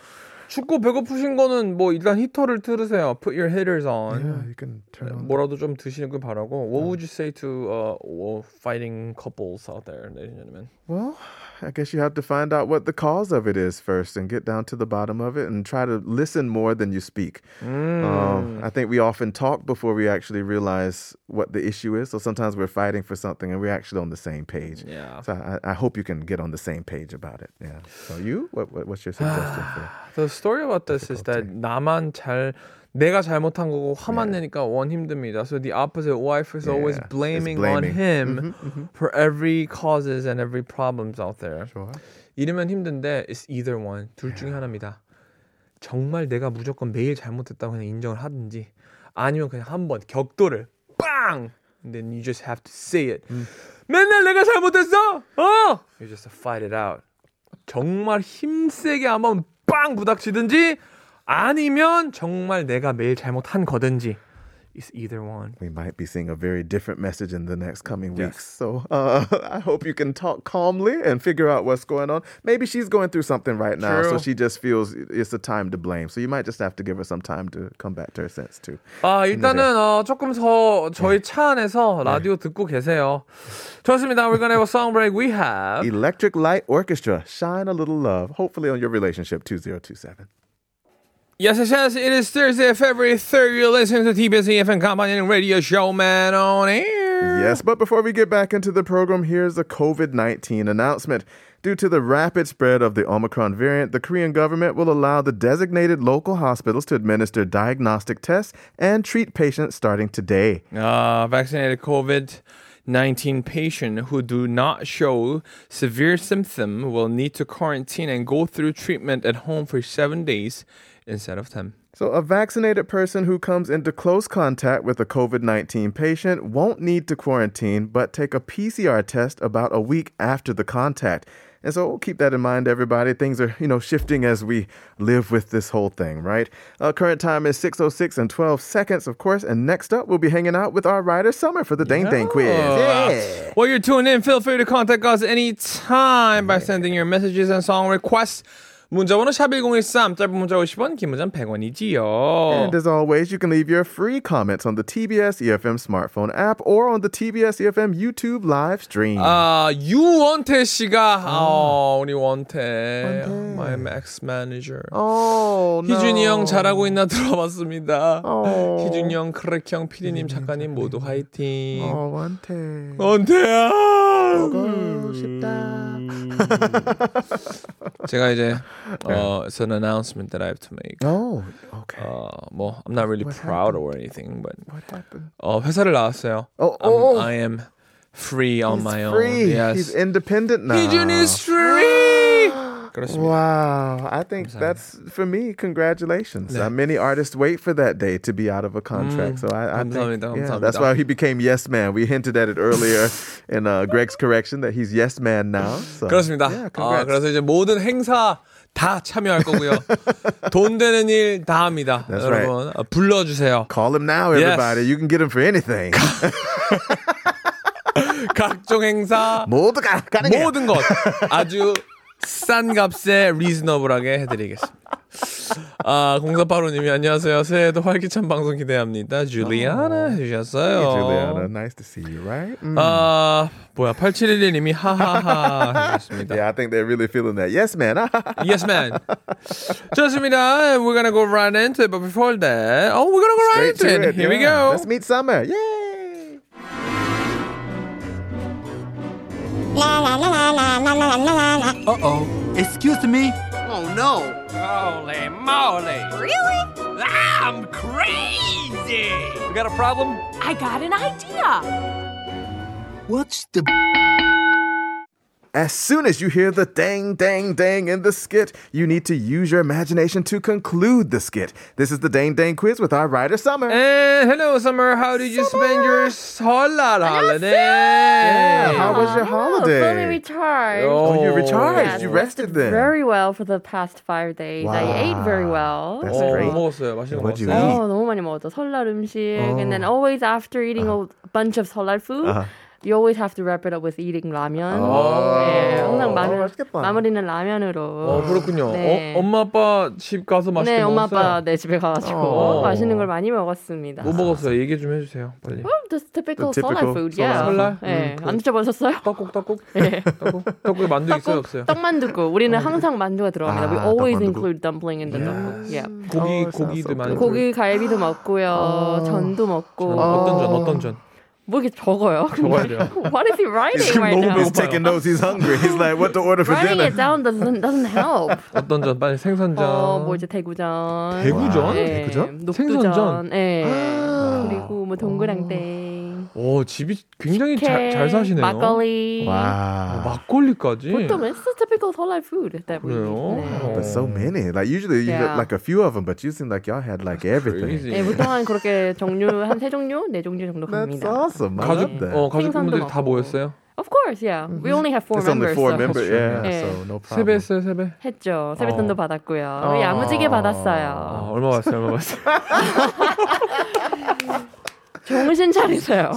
춥고 배고프신 거는 뭐 일단 히터를 틀으세요. Put your heaters on. Yeah, you can turn on. 뭐라도 좀 드시는 바라고. What would you say to uh, fighting couples out there, ladies and gentlemen? Well, I guess you have to find out what the cause of it is first and get down to the bottom of it and try to listen more than you speak. Um, I think we often talk before we actually realize what the issue is. So sometimes we're fighting for something and we're actually on the same page. Yeah. So I, I hope you can get on the same page about it. Yeah. So you, what, what what's your suggestion for? The story about this is that 나만 잘 내가 잘못한 거고 화만 내니까 원 힘듭니다. So the opposite wife is always Yeah, is blaming, on blaming. him for every causes and every problems out there. Sure. 이러면 힘든데 it's either one. 둘 중에 하나입니다. 정말 내가 무조건 매일 잘못했다고 그냥 인정을 하든지 아니면 그냥 한번 격도를 빵! And then you just have to say it. 맨날 내가 잘못했어! 어! You just fight it out. 정말 힘세게 한번 빵 부닥치든지 아니면 정말 내가 매일 잘못한 거든지 It's either one. We might be seeing a very different message in the next coming weeks. So uh, I hope you can talk calmly and figure out what's going on. Maybe she's going through something right now, so True. she just feels it's a time to blame. So you might just have to give her some time to come back to her sense too. 아, 일단은 어, 조금 더 저희 차 안에서 라디오 듣고 계세요. 좋습니다. We're gonna have a song break. We have Electric Light Orchestra, Shine a Little Love, hopefully on your relationship 2027. Yes, yes, yes. It is Thursday, February 3rd. You're listening to TBS EFM Companion Radio Show Man on Air. Yes, but before we get back into the program, here's a COVID 19 announcement. Due to the rapid spread of the Omicron variant, the Korean government will allow the designated local hospitals to administer diagnostic tests and treat patients starting today. Uh, vaccinated COVID 19 patient who do not show severe symptom will need to quarantine and go through treatment at home for seven days instead of 10. So, a vaccinated person who comes into close contact with a COVID 19 patient won't need to quarantine, but take a PCR test about a week after the contact. And so keep that in mind, everybody. Things are, you know, shifting as we live with this whole thing, right? Uh, current time is 6.06 and 12 seconds, of course. And next up, we'll be hanging out with our writer Summer for the Dang Dang quiz. Yeah. While you're tuning in, feel free to contact us anytime by sending your messages and song requests. 문자번호 샵1013 짧은 문자 50원 긴 문자 100원이지요. And as always, you can leave your free comments on the TBS EFM smartphone app or on the TBS EFM YouTube live stream. 아 유원태 씨가 어, 우리 원태, my max manager. oh, no. 희준이 형 잘하고 있나 들어봤습니다. Oh. 희준이 형, 크랙 형, 피디님, 작가님 모두 화이팅. Oh, 원태. 원태야. 보고 싶다. 제가 이제 어, it's an announcement that I have to make. Oh, okay. 어, 뭐 I'm not really proud or anything, but what happened? 어, 회사를 나왔어요. Oh, I'm, oh. I am free on He's my own. free. Yes. He's independent now. 희준 is free. 그렇습니다. Wow, I think that's for me. Congratulations. Uh, many artists wait for that day to be out of a contract. so I, I think 감사합니다, yeah, that's 감사합니다. why he became yes man. We hinted at it earlier in uh, Greg's correction that he's yes man now. So, 그렇습니다. Yeah, 어, congrats. 그래서 이제 모든 행사 다 참여할 거고요. 돈 되는 일 다 합니다. That's 여러분 어, 불러주세요. Call him now, everybody. You can get him for anything. 각종 행사 모두 가 가능해요. 모든 것 아주 싼 값에 리즈너블하게 해드리겠습니다. 아, 0485님이 안녕하세요. 새해에도 활기찬 방송 기대합니다. 줄리아나 해주셨어요. Hey, Juliana, nice to see you, right? Mm. 아, 뭐야, 8711님이 하하하 해주셨습니다. yeah, I think they're really feeling that. Yes, man. Yes, man. 좋습니다. We're gonna go right into it, but before that, oh, we're gonna go right Straight into to it. it. Here we yeah. go. Let's meet Summer. Yay! Uh-oh. Excuse me? Oh no! Holy moly! Really? I'm crazy! We got a problem? I got an idea. What's the As soon as you hear the dang, dang, dang in the skit, you need to use your imagination to conclude the skit. This is the Dang Dang Quiz with our writer Summer. And hello, Summer. How did you spend your solal holiday? how was your holiday? Fully recharged. Oh, you recharged. Yes, you rested then. Very well for the past five days. I ate very well. That's 어, great. 뭐 먹었어요? 맛있는 거 What'd you 먹었어요? eat? 어, 너무 많이 먹었죠. 설날 음식. And then always after eating a bunch of 설날 food, Uh-huh. You always have to wrap it up with eating 라면. 어. 네, 항상 마무리, 맛있겠다. 마무리는 라면으로. 어, 그렇군요. 네. 어, 엄마 아빠 집 가서 맛있게 네, 엄마 먹었어요? 아빠 네 집에 가가지고 어. 맛있는 걸 많이 먹었습니다. 뭐 먹었어요? 얘기 좀 해주세요. 빨리. Well, just typical, The typical 설날 food, 설날 yeah. 설날? 네, 음, 안 드셔보셨어요? 떡국, 떡국? 네. 떡국? 떡국에 만두 있어요, 없어요? 떡만두국. 우리는 항상 만두가 들어갑니다. We 아, always 떡만두국. include dumpling in the 떡국. Yeah. 고기, sounds 고기도 많이. 고기 갈비도 먹고요. 전도 먹고. 전, 어떤 전, 어떤 전? 뭐 이렇게 적어요? 적어야 돼요. What is he writing right now? He's taking notes. He's hungry. He's like, what to order for Writing dinner? it down doesn't doesn't help. 어떤 전 빨리 생선전. 어, 뭐 이제 대구전. 대구전? 네, 대구전? 녹두전. 생선전? 네. 그리고 뭐 동그랑땡. 오 집이 굉장히 잘, 잘 사시네요. 막걸리. 어, Wow. 막걸리까지. 보통 it's the typical Seoul food that we 그래요? 네. But so many. Like usually you Yeah. get like a few of them, but you seem like y'all had like everything. 네, 보통 한 그렇게 종류 한 세 종류, 네 종류 정도 That's 갑니다. awesome. I 가족 love that. 어 가족분들이 다. 모였어요. Of course, yeah. We only have four It's only members. four so members. Yeah, 네. so no problem. 세배했어요 세배. 했죠. 세뱃돈도 어. 받았고요. 야무지게 아, 받았어요. 얼마 받았어요? 얼마 받았어요? 정신 차리세요.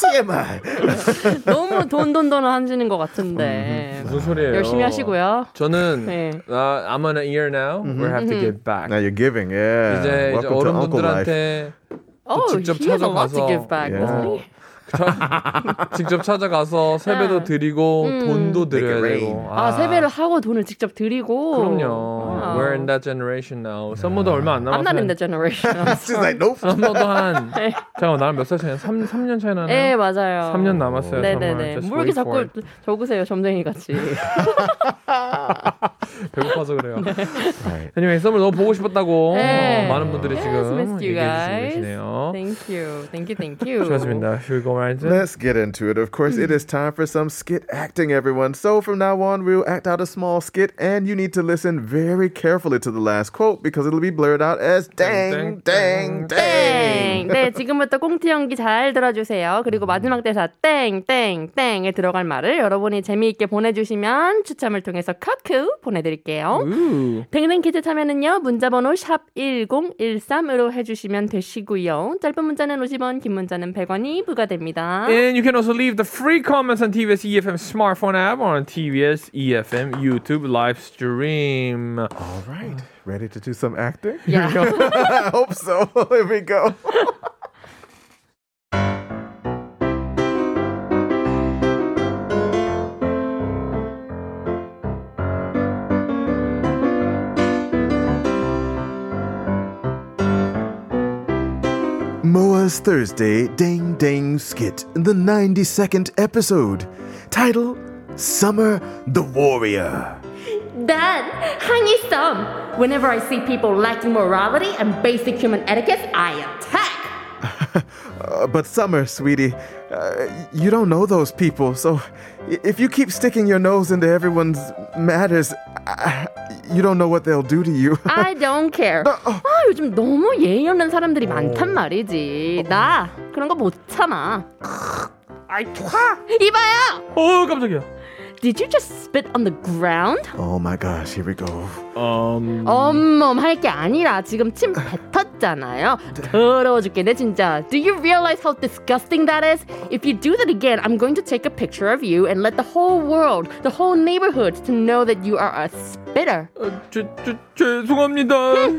TMI. 너무 돈돈돈 하시는 것 같은데. 무슨 소리예요? 열심히 하시고요. 저는 네. 아, I'm on a year now. We have to give back. Now you're giving. Yeah. 이제, 이제. 어른분들한테 Oh, 직접 he has a lot to 찾아가서- give back, Yeah. 직접 찾아가서 세배도 네. 드리고 음. 돈도 드려야 되고. 아, 세배를 하고 돈을 직접 드리고. 그럼요. 와우. We're in that generation now. 썸머도 얼마 안 I'm not in 남았어요. the generation. I'm She's like, nope. 썸머도 한 잠깐 나랑 몇 살 차이? 3, 3년 차이 나나? 네, 맞아요. 3년 남았어요. 네 네네. Just 뭐 이렇게 wait for 자꾸 it. 적으세요, 점쟁이 같이. 배고파서 그래요. Right. anyway, 썸을 너무 보고 싶었다고 네. 많은 분들이 Yes, 지금 you 얘기해 주시고. 계시네요. Thank you. Thank you, thank you. 좋습니다. Should we it? Let's get into it. Of course, it is time for some skit acting, everyone. So from now on, we'll act out a small skit, and you need to listen very carefully to the last quote because it'll be blurred out as dang, dang, dang. 땡! 네, 지금부터 꽁트 연기 잘 들어주세요. 그리고 마지막 대사 땡, 땡, 땡에 들어갈 말을 여러분이 재미있게 보내주시면 추첨을 통해서 커큐 보내드릴게요. 땡땡 퀴즈 참여는요, 문자번호 샵 1013으로 해주시면 되시고요. 짧은 문자는 50원, 긴 문자는 100원이 부과됩니다. And you can also leave the free comments on TBS EFM smartphone app or on TBS EFM YouTube live stream. All right. Ready to do some acting? Yeah. I hope so. Here we go. Moa's Thursday Ding Ding Skit, the 92nd episode. Title Summer the Warrior. Dad, hang your thumb. Whenever I see people lacking morality and basic human etiquette, I attack. Uh, but Summer, sweetie, uh, you don't know those people, so if you keep sticking your nose into everyone's matters, uh, you don't know what they'll do to you. I don't care. 아, 요즘 너무 예의 없는 사람들이 많단 말이지. 나 그런 거 못 참아. 아이, 화! 이봐요. 어, 깜짝이야. Did you just spit on the ground? oh my gosh, here we go. Um, 엄멈 할 게 아니라 지금 침 뱉었잖아요. 더러워 죽겠네 진짜. Do you realize how disgusting that is? If you do that again, I'm going to take a picture of you and let the whole world, the whole neighborhood to know that you are a spitter. 어, 죄, 죄, 죄송합니다.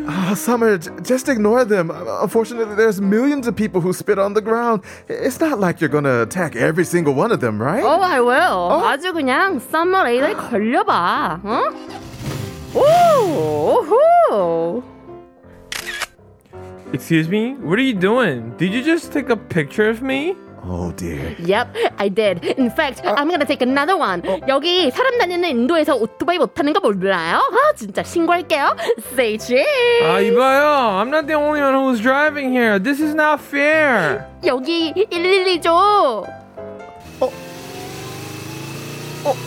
Ah, Summer, j- just ignore them. Uh, Unfortunately, there's millions of people who spit on the ground. It's not like you're gonna attack every single one of them, right? Oh, I will. 아주 그냥 썸머 레이더에 걸려봐. 어? 오, 오호. Excuse me? What are you doing? Did you just take a picture of me? Oh dear. Yep, I did. In fact, I'm gonna take another one. 여기 사람 다니는 인도에서 오토바이 못 타는 거 몰라요? 아, 진짜 신고할게요. Say cheese. 아, 이봐요. I'm not the only one who's driving here. This is not fair. 여기 112 줘. Oh,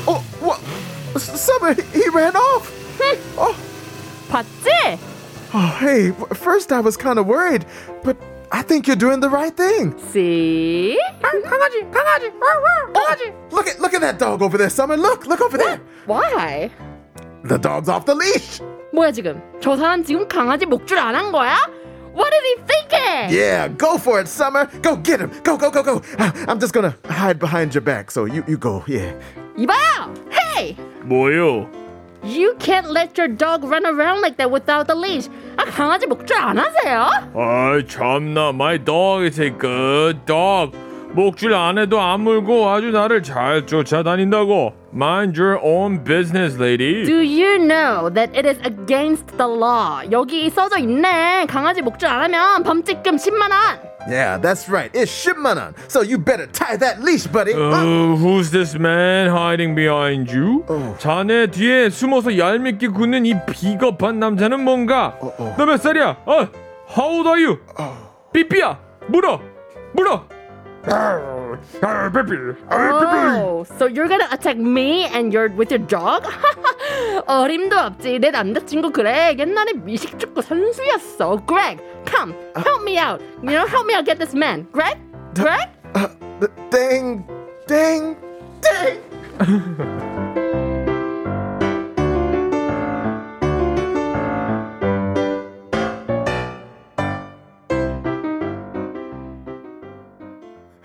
oh, what? S- Summer, he ran off. oh, 봤지? oh, hey. w- First, I was kind of worried, but I think you're doing the right thing. See? 강아지, 강아지, 강아지. Look at look at that dog over there, Summer. Look, look over there. Why? The dog's off the leash. 뭐야 지금? 저 사람 지금 강아지 목줄 안 한 거야? What is he thinking? Yeah, go for it, Summer. Go get him. Go, go, go, go. Uh, I'm just gonna hide behind your back, so you you go. Yeah. 이봐요. Hey! 뭐요? You can't let your dog run around like that without the leash. 아, 강아지 목줄 안 하세요? 아, 참나. My dog is a good dog. 목줄 안 해도 안 물고 아주 나를 잘 쫓아다닌다고. Mind your own business, lady. Do you know that it is against the law? 여기 써져 있네. 강아지 목줄 안 하면 범칙금 10만 원. Yeah, that's right. It's 10만 원. So you better tie that leash, buddy. Uh, who's this man hiding behind you? 자네 뒤에 숨어서 얄밉게 굳는 이 비겁한 남자는 뭔가? 너몇 살이야? 어, how old are you? 삐삐야, 물어, 물어. 아, 삐삐, 아, 삐삐. Oh, so you're gonna attack me and you're with your dog? 어림도 없지. 내 남자친구 그래. 옛날에 미식축구 선수였어. Greg, come, help me out. You know, help me out get this man. Greg, Greg. Uh, th- dang, dang, dang.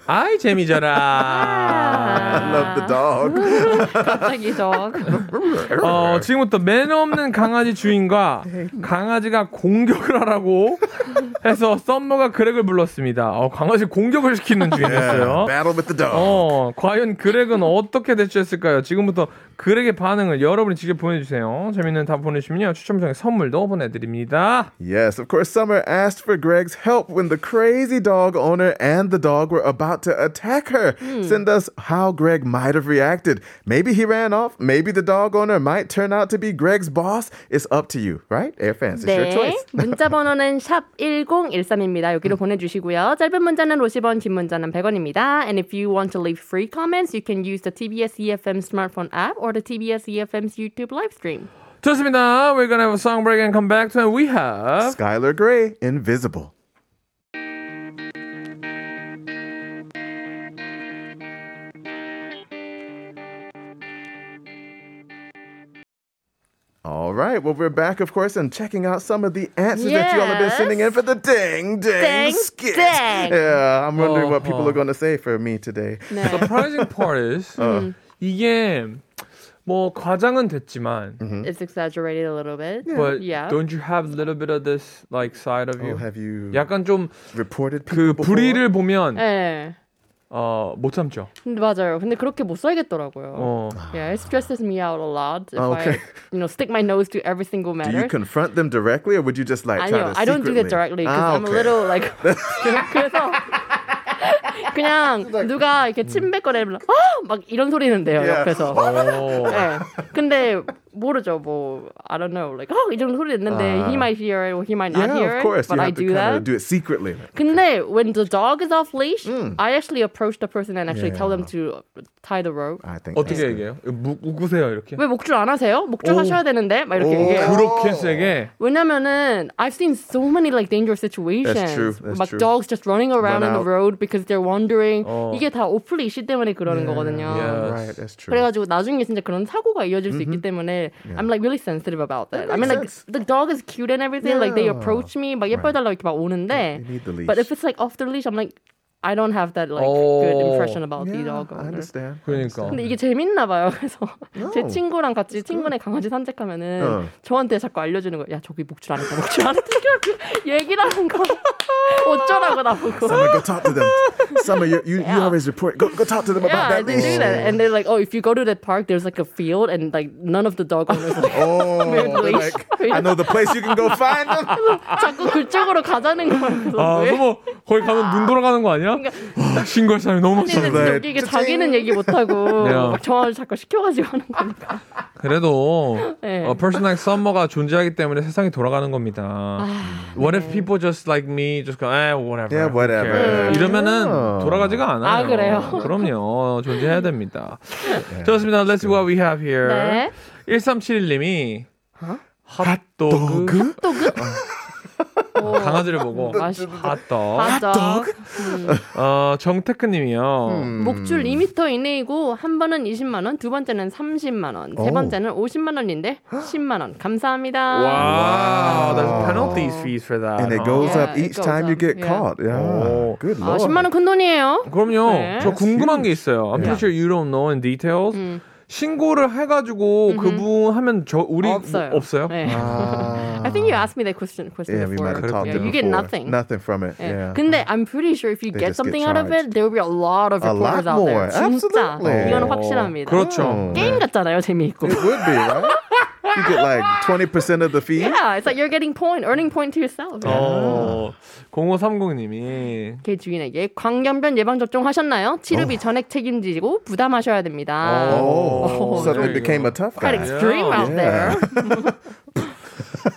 아이 재미져라. I love the dog. 갑자기 dog. 어, 지금부터 매너 없는 강아지 주인과 강아지가 공격을 하라고 해서 썸머가 그렉을 불렀습니다. 어, 강아지 공격을 시키는 주인이었어요. Battle with the dog. 어, 과연 그렉은 어떻게 대처했을까요? 지금부터 그렉의 반응을 여러분이 직접 보내주세요. 재밌는 답 보내주시면요. 추첨장에 선물도 보내드립니다. Yes, of course, Summer asked for Greg's help when the crazy dog owner and the dog were about to attack her. Send us how Greg might have reacted. Maybe he ran off. Maybe the dog owner might turn out to be Greg's boss. It's up to you, right? Air fans, it's your 네. choice. 문자 번호는 샵 1013입니다. 여기로 보내주시고요. 짧은 문자는 50원, 긴 문자는 100원입니다. And if you want to leave free comments, you can use the TBS EFM smartphone app or the TBS EFM's YouTube live stream. 좋습니다. We're gonna have a song break and come back to it. We have Skylar Gray, Invisible. All right. Well, we're back, of course, and checking out some of the answers that you all have been Yes. sending in for the ding ding Ding, skit. ding. Yeah, I'm wondering what people Uh-huh. are going to say for me today. 네. surprising part is 이게 뭐 과장은 됐지만 It's exaggerated a little bit. but Yeah. don't you have a little bit of this like side of you? Oh, have you 약간 좀 그 reported people before? 불의를 보면 네. 어, 못 참죠. 근데 맞아요. 근데 그렇게 못 살겠더라고요. 어. Yeah, it stresses me out a lot if Okay. I, you know, stick my nose to every single Do matter. you confront them directly, or would you just like to I don't do it directly because Ah, I'm a okay. little like 그래서 그냥 누가 이렇게 침 뱉거리면 어! 막 이런 소리는 돼요 Yeah. 옆에서. 어. 네. 근데 모르죠 뭐 I don't know like 어 이런 소리 듣는데 he might hear it or he might not Yeah, hear of course. it but you I have to do kind that. of do it secretly. 근데 when the dog is off leash, I actually approach the person and actually tell them Yeah. to tie the rope. I think 어떻게 that's good. 얘기해요? 무, 묶으세요 이렇게. 왜 목줄 안 하세요? 목줄 오. 하셔야 되는데 막 이렇게 오. 얘기해요. 그렇게 세게. 왜냐면은 I've seen so many like dangerous situations. That's true, that's 막 true. dogs just running around Run in the out. road because they're wandering. 어. 이게 다 오플리시 때문에 그러는 거거든요. yeah. Right, that's true. 그래가지고 나중에 진짜 그런 사고가 이어질 수 있기 때문에 I'm like really sensitive about that. I mean like makes sense. the dog is cute and everything. Like they Yeah. approach me 막 예뻐해달라고 이렇게 막 오는데. You need the leash. But if it's like off the leash, I'm like I don't have that like good 어. impression about the yeah, dog I owner. understand. 그러니까. 근데 이게 재밌나 봐요. 그래서 제 No. 친구랑 같이 친구네 강아지 산책하면은 어. 저한테 자꾸 알려주는 거야. 야 저기 목줄 안 했다, 목줄 안 했다. 하는 거. 어쩌라고 나보고. Summer, go talk to them. Summer, you, you, you Yeah. always report. Go, go talk to them Yeah, about that they do leash. that, and they're like, "Oh, if you go to that park, there's like a field, and like none of the dog owners like, Oh, leash. like, I know the place you can go find them. 자꾸 그쪽으로 가자는 거야. 아, 왜? 너무 거기 가면 눈 돌아가는 거 아니야? 와, 신고할 사람이 너무 네. 여기 이게 자기는 얘기 못 하고 Yeah. 막 저를 자꾸 시켜가지고 하는 거니까. 그래도 네. 어, person like Summer가 존재하기 때문에 세상이 돌아가는 겁니다. What if people just like me just go, eh, whatever. Yeah, whatever. cares?" 이러면은. 돌아가지가 않아요. 아, 그래요? 그럼요. 존재해야 됩니다. 좋습니다. Let's see what we have here. 네. 1371님이 핫도그 어, 강아지를 보고 맛있- 핫도그 맞아. 어, 정태크님이요. 음. 목줄 2m 이내이고 한 번은 20만 원, 두 번째는 30만 원, 세 오. 번째는 50만 원인데 10만 원. 감사합니다. Wow, there's penalty fees for that. And it goes up each time you get caught. Yeah. Oh. Good 아, lord. 10만 원 큰 돈이에요. 그럼요. 네. 저 궁금한 게 있어요. I'm pretty sure you don't know in details. 음. 신고를 해가지고 그분 하면 저 우리 없어요. 뭐 없어요? 네. Ah. I think you asked me that question, question Yeah, we before. might have talked yeah, it you get before. nothing. Nothing from it. 예. Yeah. 근데 I'm pretty sure if you They get just get something out of charged. it, there will be a lot of A lot reporters out there. more. 진짜 Absolutely. 이거는 확실합니다. 그렇죠. Oh. 게임 같잖아요, 재미있고. It would be, right? You get like 20% of the fee. Yeah, it's like you're getting point, earning point to yourself. 어, 0530님이 개 주인에게 광견변 예방 접종 하셨나요? 치료비 전액 책임지고 부담하셔야 됩니다. Oh, Oh, suddenly there you became a tough Quite guy. extreme out there.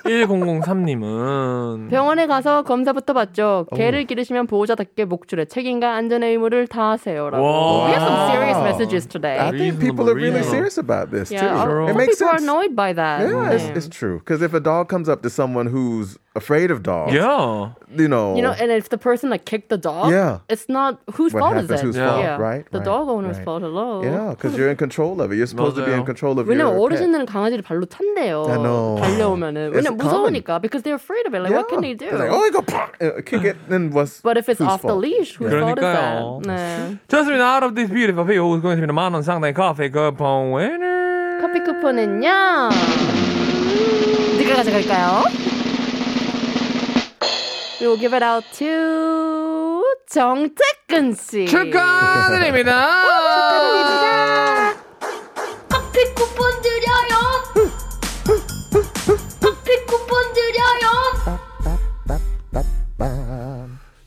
1003님은 병원에 가서 검사부터 받죠. 개를 기르시면 보호자답게 목줄에 책임과 안전의 의무를 다하세요라고. 와. We have some serious messages I today. think people are really serious about this Yeah, too. uh, It some makes people are sense. annoyed by that. Yeah, it's, 네. it's true. Because if a dog comes up to someone who's afraid of dogs, Yeah. you know, You know, and if the person like kicked the dog, Yeah. it's not whose What fault is it? whose fault, yeah. right, The right, dog owner's right. fault. Hello. yeah, because you're in control of it. You're supposed to be in 맞아요. control of 왜냐면. 어르신들은 강아지를 발로 찬대요. I know. 달려오면은 왜냐면 common. 무서우니까 because they're afraid of it. Like what can they do? It's like, oh, you go uh, kick it. Then what's But if it's whose off the fault? leash, whose fault is that? 그러니까요. 네. 좋습니다. Out of this beautiful view, 고맙습니다. 만원 상당의 커피 쿠폰 winner. 커피 쿠폰은요. 누가 가져갈까요? We will give it out to 정태근 씨. 축하드립니다. 커피 드려요.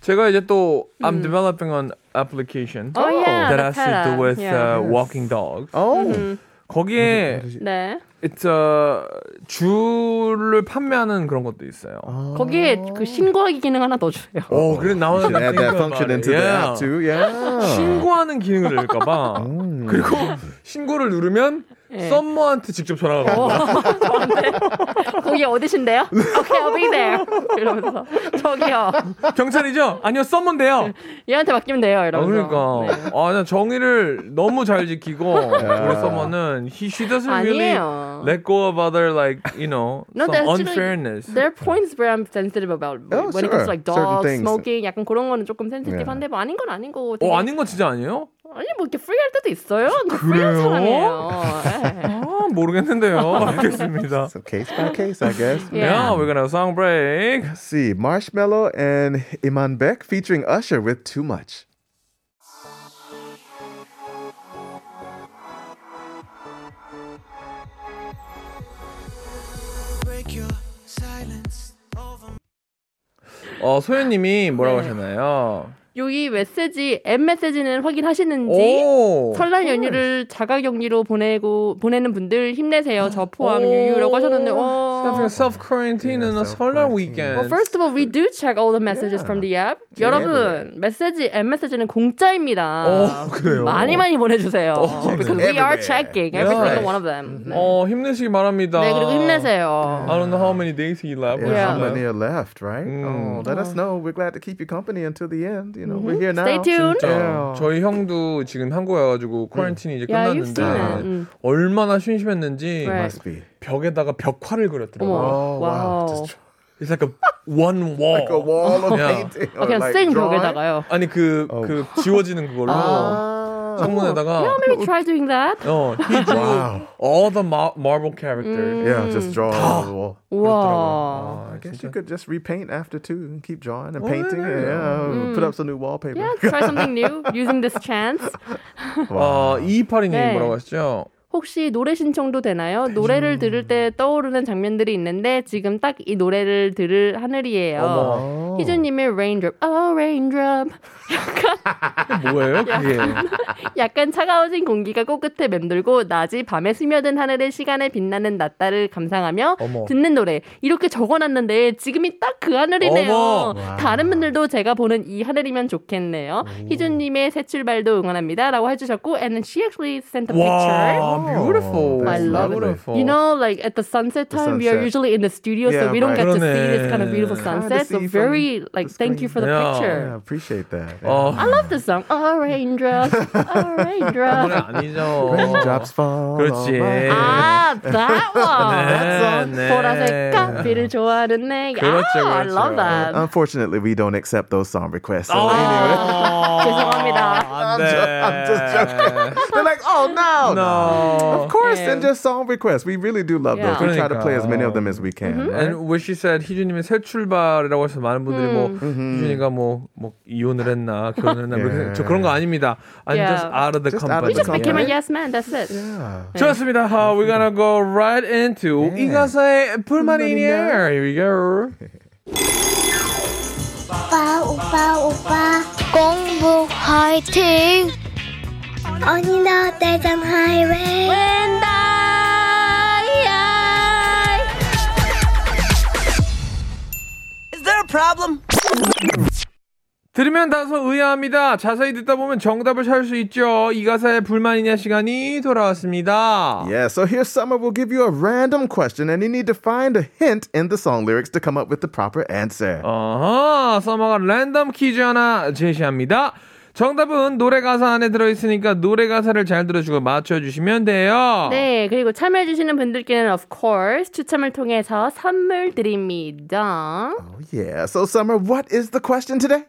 제가 이제 또 I'm developing an application Oh yeah, that has to do with Yeah. uh, walking dogs. Oh, 거기에 네. it's a 줄을 판매하는 그런 것도 있어요. 거기에 그 신고하기 기능 하나 더 주세요. 어, 그래 나오는 add that function into the app too. Yeah. 신고하는 기능을 넣을까봐. 그리고 신고를 누르면 예. 썸머한테 직접 전화가 어, 옵니다. 거기 어디신데요? Okay, I'll be there. 이러면서 저기요. 경찰이죠? 아니요, 썸머인데요. 얘한테 맡기면 돼요. 아, 이러면서. 그러니까 네. 아, 나 정의를 너무 잘 지키고 우리 서머는 he she doesn't really 아니에요. let go of other like you know No, some unfairness. There are points where I'm sensitive about Oh, when it comes to sure. like Certain dog things. smoking. 약간 그런 거는 조금 센시티브한데 Yeah. 뭐 아닌 건 아닌 거고. 되게- 어 아닌 거 진짜 아니에요? 아니 뭐 이렇게 프리할 때도 있어요. 그래요? 사람이에요. 네. 아 모르겠는데요. 알겠습니다. So case by case, I guess. Yeah, we're gonna song break. Let's see, Marshmello and Iman Beck featuring Usher with Too Much. 어 소연님이 뭐라고 하셨나요? 여기 메시지 M 메시지는 확인하시는지 오. 설날 연휴를 자가 격리로 보내고 보내는 분들 힘내세요. 저 포함 유유라고 하셨는데. 어. self quarantine in a solar Well, weekend. first of all, we do check all the messages from the app. 여러분, 메시지, M 메시지는 공짜입니다. 어, 그래요? 많이 많이 보내 주세요. because we are checking every Yeah. single one of them. 네. 어 힘내시기 바랍니다. 네, 그리고 힘내세요. I don't know how many days he left. Yeah, Yeah. how many are left, right? Mm. Oh, let us know. We're glad to keep you company until the end. You know, we're here now. Stay tuned. 진짜. 저희 형도 지금 한국에 와가지고 쿼런틴이 이제 끝났는데. 음. 얼마나 심심했는지. 벽에다가 벽화를 그렸더라고요. Oh. Just It's like a one wall. like a wall of Yeah. painting. 어, 그냥 drawing. 벽에다가요. 아니 그그 지워지는 그걸로 Ah. 창문에다가 Yeah, maybe try doing that. 어 he drew Wow. all the ma- marble characters. Yeah, just draw on the wall. 와. I guess you could just repaint after too and keep drawing and painting. Yeah, put up some new wallpaper. Yeah, try something new using this chance. 어 이파리님 네. 뭐라고 하시죠? 혹시 노래 신청도 되나요? 노래를 들을 때 떠오르는 장면들이 있는데 지금 딱 이 노래를 들을 하늘이에요. 어머. 희주님의 Raindrop, oh Raindrop. 뭐예요 그게? 약간 차가워진 공기가 코끝에 맴돌고 낮이 밤에 스며든 하늘의 시간에 빛나는 낮달을 감상하며 어머. 듣는 노래 이렇게 적어놨는데 지금이 딱 그 하늘이네요. 다른 분들도 제가 보는 이 하늘이면 좋겠네요. 희준님의 새 출발도 응원합니다라고 해주셨고, and she actually sent a picture. 와 beautiful. I love it. beautiful. You know, like at the sunset time, we are sunset. usually in the studio, so Yeah, we don't right. get to see 그러네. this kind of beautiful Kinda sunset. So see from very really like thank you for the Yeah. picture. Yeah, appreciate that. 어, I love this song. Oh, raindrops, oh, 노래 raindrops. 아니죠. Raindrops fall. 그렇지. on my head. Ah, that one. 네, 보라색 카피를 좋아하는 내. 그렇죠, ah, I 그렇죠. love that. Unfortunately, we don't accept those song requests. So 어, anyway, 죄송합니다. 안 돼. I'm just joking. they're like, oh no, No. Of course, Yeah. send just song requests. We really do love Yeah. those. We try to play as many of 그러니까. them as we can. right? And what she said, 희준님의 새 출발이라고 해서 많은 분들이 뭐 희준이가 뭐, 뭐 이혼을 했나 결혼을 했나 뭐 Yeah. 저 그런 거 아닙니다. I'm Yeah. just out of the Just out company. of We just the became a company. yes man. That's it. Yeah. 좋습니다. Uh, we're gonna go right into 이 가사의 불만이냐. Here we go. 오빠 오빠 오빠 공부 화이팅 언니 나 대장 하이웨이 Is there a problem? 들으면 다소 의아합니다. 자세히 듣다 보면 정답을 찾을 수 있죠. 이 가사의 불만이냐 시간이 돌아왔습니다. Yeah, so here Summer will give you a random question and you need to find a hint in the song lyrics to come up with the proper answer. 어허, 서머가 랜덤 퀴즈 하나 제시합니다. 정답은 노래 가사 안에 들어있으니까 노래 가사를 잘 들어주고 맞춰주시면 돼요. 네, 그리고 참여해주시는 분들께는 of course 추첨을 통해서 선물 드립니다. Oh, yeah. So Summer, what is the question today?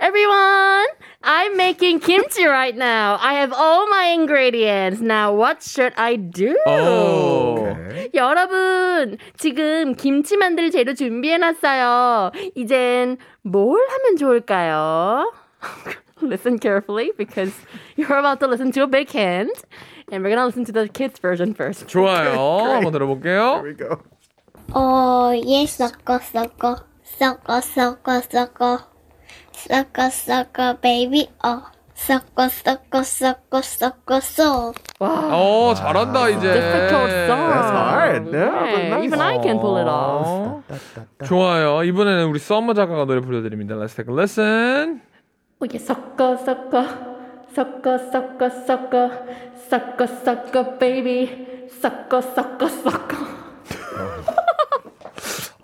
Everyone, I'm making kimchi right now. I have all my ingredients. Now, what should I do? 오. 여러분, 지금 김치 만들 재료 준비해 놨어요. 이젠 뭘 하면 좋을까요? listen carefully because you're about to listen to a big hint. And we're gonna listen to the kids version first. 좋아요. 한번 들어볼게요. Here we go. 어예 섞어 섞어 섞어 섞어 섞어 섞어 섞어 베이비 어 섞어 섞어 섞어 섞어 섞어 어, 잘한다, 이제. Difficult song. That's hard. Yeah, but Yeah, nice. even I can pull it off. 어. 좋아요. 이번에는 우리 썸머 작가가 노래 불러드립니다. Let's take a listen. Oye, sucker, sucker, sucker, sucker, sucker, sucker, sucker, baby, sucker, sucker, sucker.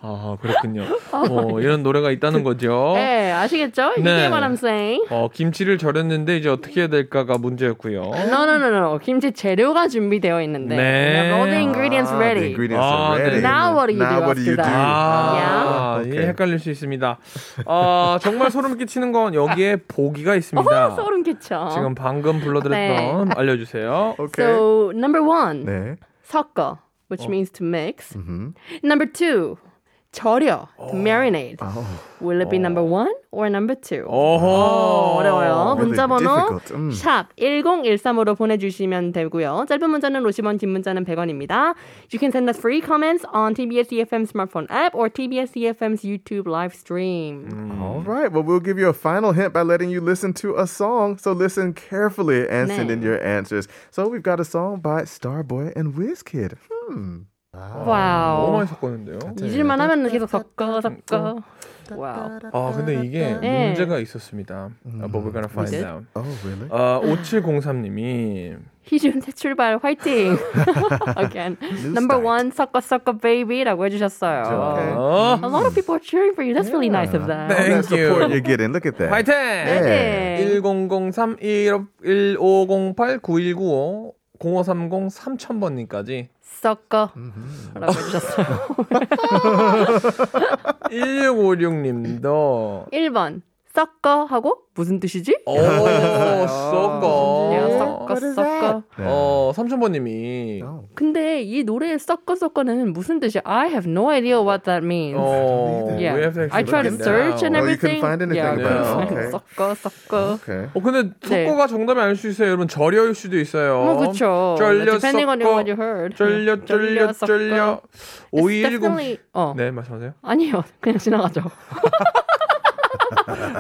아, 그렇군요. 어, 이런 노래가 있다는 거죠. 네 아시겠죠? 이게 네. what I'm saying 어, 김치를 절였는데 이제 어떻게 해야 될까가 문제였고요. No no no no 김치 재료가 준비되어 있는데 네. All the ingredients Ah, the ready ingredients Ah, are ready. 네. Now what do you now do what do you do? that? 아, Yeah. 예, 헷갈릴 수 있습니다. 아, 정말 소름 끼치는 건 여기에 보기가 있습니다. 어, 소름 끼쳐 지금 방금 불러드렸던 알려주세요. Okay. So number one 네. 섞어 which means to mix Number two 절여 to marinate Will it be number one or number two? 어허. 어려워요. Really 문자 번호 difficult. 음. 샵 1013으로 보내주시면 되고요. 짧은 문자는 50원, 긴 문자는 100원입니다. You can send us free comments on TBS EFM smartphone app or TBS EFM's YouTube live stream. All right. Well, we'll give you a final hint by letting you listen to a song. So listen carefully and send in 네. your answers. So we've got a song by Starboy and Wizkid. Hmm. 너무 와우. 많이 섞었는데요. 잊을만 하면 계속 섞어 섞어. 와우. 아, 근데 이게 네. 문제가 있었습니다. Uh, but we're gonna find Is out. Oh, really? 어, 5703님이 희준 새 출발 화이팅. Again. Number one 섞어 섞어 baby라고 해주셨어요. 어, A lot of people are cheering for you. That's really nice of them. Thank you. support you're getting. Look at that. 화이팅! 네. 1003 1508 9195 0530 3000번님까지. 섞어. 라고 해주셨어요. 1656님도 1번 섞어 하고 무슨 뜻이지? 오 야, 섞어 섞어. 어 3000번님이 Oh. 근데 이 노래의 섞어 섞어는 무슨 뜻이야? I have no idea what that means. 어 yeah. we have to I tried to search and down. Oh, you couldn't everything. find anything yeah, couldn't Okay. 섞어 섞어. Okay. 어 근데 네. 섞어가 정답이 아닐 수 있어요 여러분 절여일 수도 있어요 뭐 그렇죠. 쫄려 Depending on 섞어 what you heard. 섞어. 쫄려 It's 510 definitely 어네 말씀하세요 아니요 그냥 지나가죠.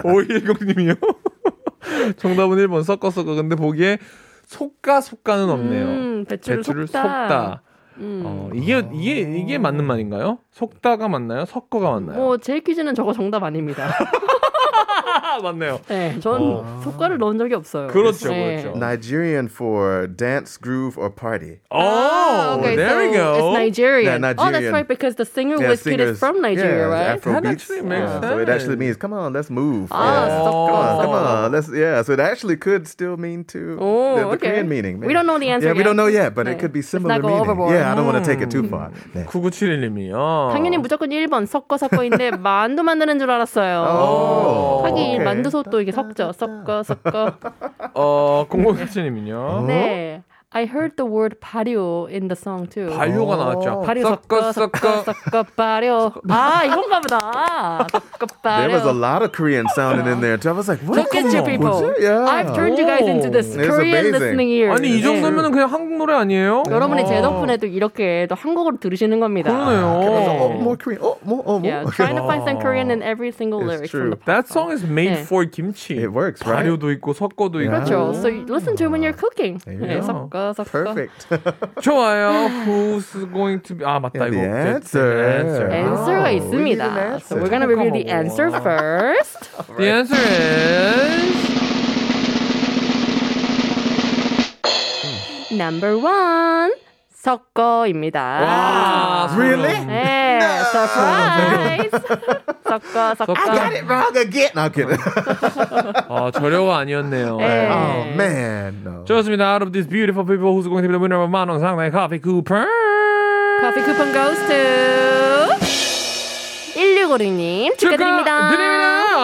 510님이요 정답은 1번 섞어 섞어 근데 보기에 속가 속가는 없네요 음, 배추를, 배추를 속다. 속다. 음. 어, 이게 이게 이게 맞는 말인가요? 속다가 맞나요? 섞어가 맞나요? 뭐 제 퀴즈는 저거 정답 아닙니다. 맞네요. 네, 전 속가를 넣은 적이 없어요. 그렇죠, 네. 그렇죠. Nigerian for dance, groove, or party. Oh, okay, there so we go. It's Nigerian. Yeah, Oh, that's Nigerian. right, because the singer Yeah, Wizkid is singers- from Nigeria, yeah, right? Afro That beats. actually makes Yeah, So it actually sense. means, come on, let's move. Ah, Yeah. so- Come on, come on, let's yeah. So it actually could still mean to Oh, the, the okay. Korean meaning. We don't know the answer Yeah, we yet. don't know yet, but 네. it could be similar meaning. overboard. Yeah, I don't want to take it too far. 네. 9971님이요. 당연히 무조건 1번 섞어 섞어인데 만두 만드는 줄 알았어요. 오, 하긴 오케이. 만두솥도 이게 섞죠. 섞어 섞어. 어, 0077님은요. 네. I heard the word 발효 in the song too. 반려가 나왔죠. 발효 섞어, 섞어 섞어 발효. 아 이건가 보다. 섞어 There was a 발효. lot of Korean sounding in there too. I was like, what? Look at you people. Was it? Yeah. I've turned you guys into this Korean listening ears. 아니 이 정도면은 그냥 한국 노래 아니에요? 여러분이 제 아. 덕분에 또 이렇게 또 한국어로 들으시는 겁니다. Oh, 그러네요. more Korean. Oh, more. Oh, more. Yeah, trying to find some Korean in every single lyric from the. That song is made 네. for kimchi. It works, right? 발효도 있고 섞어도 있고. 그렇죠. So listen to it when you're cooking. 네. 섞어 섞어. Perfect. 좋아요. Who's going to be? 아 맞다 Yeah, 이거. the answer. answer가 Oh, we need 있습니다. an So we're answer. gonna reveal the answer first. The answer is Number one. 섞어입니다. 와. Really? 네, surprise. 섞어 섞어. I got it wrong again. No, I'm kidding. 아 저려가 아니었네요. 네. oh man, no. 좋습니다. Out of these beautiful people who's going to be the winner of 만원 상당의 커피 쿠폰. 커피 쿠폰 goes to 1656님 축하드립니다. 축하드립니다.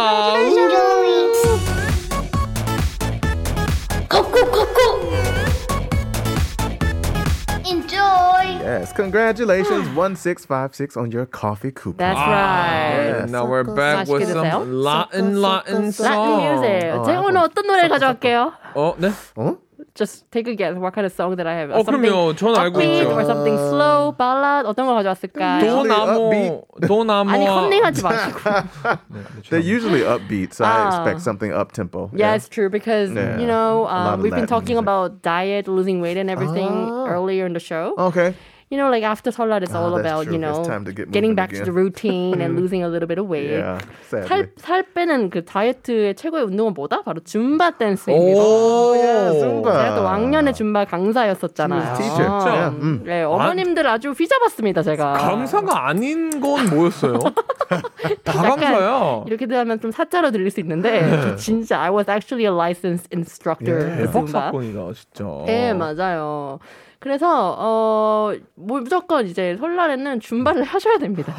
코코. Yes, congratulations, one six five six on your coffee coupon. That's right. And now we're back with 맛있게 some 드세요. Latin Latin Latin song. music. 어, 제가 오늘 어떤 노래 가져갈게요? 어, 네. 어? Just take a guess. What kind of song that I have? 어, 그럼요. 전 알고 upbeat 있죠. or something slow, ballad 어떤 거 가져왔을까요? 도나무, 도나무. 아니 컨닝하지 마시고. They're usually upbeat, so I Ah. expect something up tempo. Yeah, it's true because Yeah. you know A lot um, of we've been Latin talking music. about diet, losing weight, and everything Ah. earlier in the show. Okay. You know, like after Solad, it's Ah, all about true. you know to getting back to again. the routine and losing a little bit of weight. Yeah, 살. 살 빼는 그 다이어트의 최고의 운동은 뭐다? 바로 줌바 댄스입니다. 오, yeah, Zumba. 제가 또 왕년에 줌바 강사였었잖아요. She was a teacher. 아, Yeah, mm. 네, 어머님들 아주 휘잡았습니다, 제가. 강사가 아닌 건 뭐였어요? 다 강사야. 이렇게 하면 좀 사짜로 들릴 수 있는데 저 진짜 I was actually a licensed instructor for 대박. 사건이다, 진짜. 네, 맞아요. 그래서 어, 뭐 무조건 이제 설날에는 줌바를 하셔야 됩니다.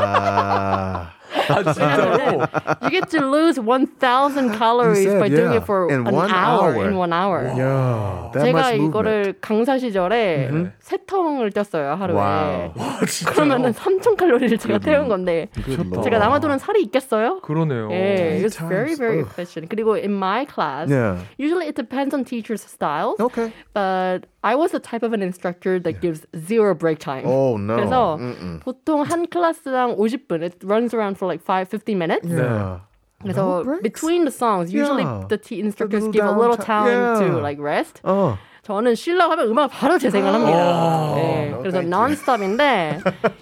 Ah. 아, 진짜로? You get to lose 1,000 calories said, by doing yeah, it for in an hour, hour. in one hour. Yeah, that 제가. 이거를 강사 시절에 세 통을 뛰었어요 하루에. Wow. 그러면은 3천 칼로리를 제가 태운 건데 Good 제가. 남아도는 살이 있겠어요? 그러네요. 예, it's times, very very ugh. efficient. 그리고 in my class, Yeah. usually it depends on teachers' styles. Okay. But I was the type of an instructor that gives zero break time. Oh no. 그래서 Mm-mm. 보통 한 클래스당 50분. It runs around for like 5, 50 minutes. Yeah. 그래서 breaks? between the songs, usually Yeah. the t- instructors give a little time to Yeah. like rest. Oh. 저는 쉬려고 하면 음악 바로 재생을 합니다. 네, no, 그래서 non-stop인데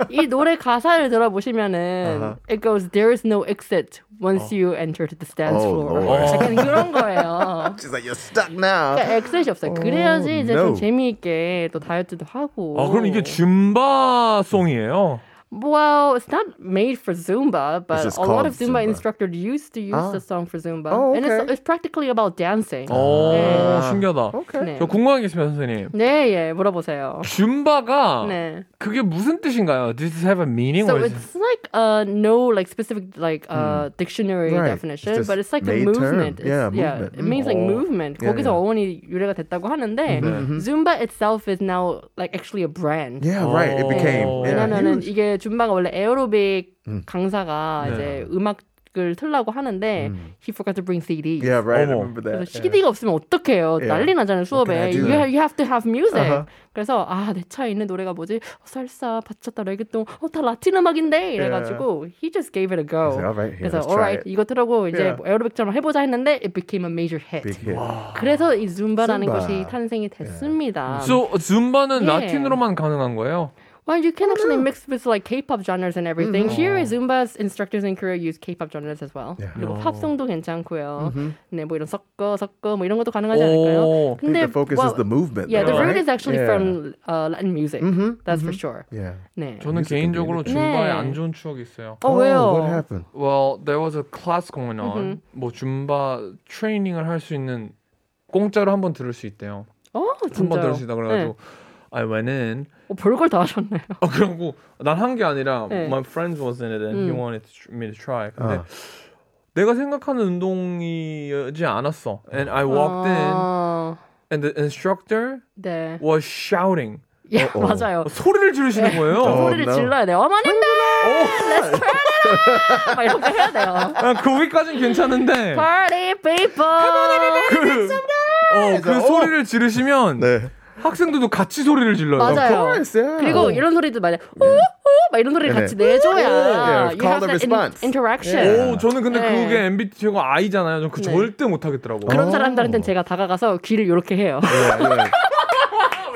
이 노래 가사를 들어보시면은 it goes there is no exit once you enter to the dance Oh, floor. Lord. 약간 그런 거예요. She's like, you're stuck now. 그러니까 엑셋이 없어요. 그래야지 이제 no. 좀 재미있게 또 다이어트도 하고. 아, 그럼 이게 줌바 송이에요? Well, it's not made for Zumba, but just a lot called of Zumba, Zumba. instructors used to use Ah. the song for Zumba. Oh, And it's, okay. it's practically about dancing. 오, 네. 신기하다. 네. 저 궁금한 게 있습니다, 선생님. 네, 예, 물어보세요. 줌바가 네. 그게 무슨 뜻인가요? Does this have a meaning? So or is it's like uh no like specific like uh dictionary Right. definition, It's just but it's like a made term. movement. It's- Yeah, yeah, movement. it means like 음. movement. Yeah, 거기서 yeah. 어원이 유래가 됐다고 하는데 Zumba itself is now like actually a brand. Yeah, right. It became. Oh. Yeah, 왜냐면은 huge. 이게 줌바가 원래 에어로빅 강사가 네. 이제 음악 을 틀라고 하는데 he forgot to bring CDs. Yeah, right. I 어머. remember 그래서 that. CD가 없으면 어떡해요? Yeah. 난리 나잖아요 수업에. I? You have, you have to have music. Uh-huh. 그래서 아내 차에 있는 노래가 뭐지? 어, 살사, 바차타, 레게통, 어다 라틴 음악인데 이래가지고 he just gave it a go. said, "All right, here, 그래서 alright it." 이거 틀어고 이제 Yeah. 뭐 에어로빅처럼 해보자 했는데 it became a major hit. Big hit. 그래서 이 줌바라는 Zumba. 것이 탄생이 됐습니다. So 줌바는 예. 라틴으로만 가능한 거예요? Well, you can actually mix with like K-pop genres and everything. Here, Zumba's instructors in Korea use K-pop genres as well. 그리고 팝송도 괜찮고요. 네, 뭐 이런 섞어 섞어 뭐 이런 것도 가능하지 않을까요? 오. I think the focus well, is the movement. Yeah, the though, root right? is actually Yeah. from uh, Latin music. That's for sure. Yeah. 네. 저는 Music can be 개인적으로 anything. 줌바에 네. 안 좋은 추억이 있어요. 어 왜요? What happened? Well, there was a class going on. 뭐 줌바 트레이닝을 할 수 있는 공짜로 한 번 들을 수 있대요. 어 한 번 진짜요? 들을 수 있다 그래가지고 I went in. 어, 별걸 다 하셨네요. 어 그러고 난 한 게 아니라 네. my friends was in it and he 음. wanted to, tr- me to try. 근데 아. 내가 생각하는 운동이지 않았어. And I walked in 아, and the instructor 네. was shouting. 예, 맞아요. 소리를 지르시는 거예요. 소리를 no. 질러야 돼요. 어머님들, let's turn it up! 막 이렇게 해야 돼요. 아, 거기까진 괜찮은데 Party people. 그, 어, 그 어. 소리를 지르시면 네. 학생들도 같이 소리를 질러요. 맞아요. yeah. 그리고 이런 소리도 많이 오오 막 이런 소리를. 같이 내줘야 Yeah, you call have the that in, interaction. 오, 저는 근데 네. 그게 MBTI가 I잖아요. 전그 네. 절대 못 하겠더라고. 그런 사람들한테는 제가 다가가서 귀를 이렇게 해요. Yeah, yeah.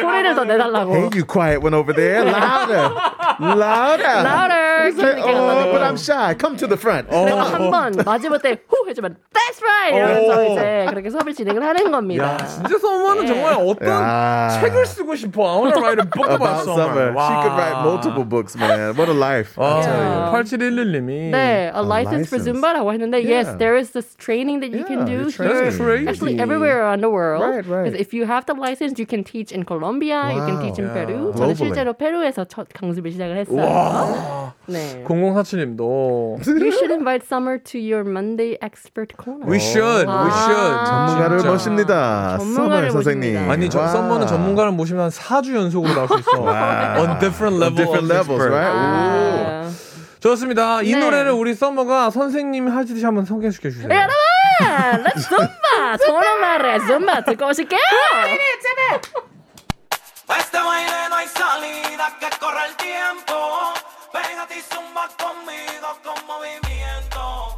소리를 더 내달라고. Hey, you quiet one over there. Louder. Louder. Louder. Say, 그런 얘기가 oh, but 나요. I'm shy. Come to the front. 내가 한 번 맞을 때후 해주면 That's right 이러면서 오. 이제 그렇게 수업을 진행을 하는 겁니다. 야, 진짜 서머는 예. 정말 어떤 야. 책을 쓰고 싶어. I wanna write a book about, About summer. She could write multiple books, man. What a life. I 와, tell you. 8711님이 네, a license for license. Zumba라고 했는데 yes, Yeah. there is this training that you can Yeah, do the here. That's crazy. Actually, everywhere around the world. Right, right. Because if you have the license, you can teach in Colombia, you can Wow. teach in Yeah. Peru. 저는 Globally. 실제로 페루에서 첫 강습을 시작 을 했어요. 네. 0047님도 You should invite Summer to your Monday expert corner. We should, we should. 전문가를 진짜. 모십니다. 전문가를 선생님. 아니, 저 와. 썸머는 전문가를 모시면 한 4주 연속으로 나올 수 있어. On different On level different levels, right? 아. 좋습니다. 이 네. 노래를 우리 썸머가 선생님이 하시듯이 한번 소개시켜 주세요. 여러분, let's zumba. 저런 말에 zumba 듣고 오실게요. Este baile no hay salida que corre el tiempo. Pégate y zumba conmigo con movimiento.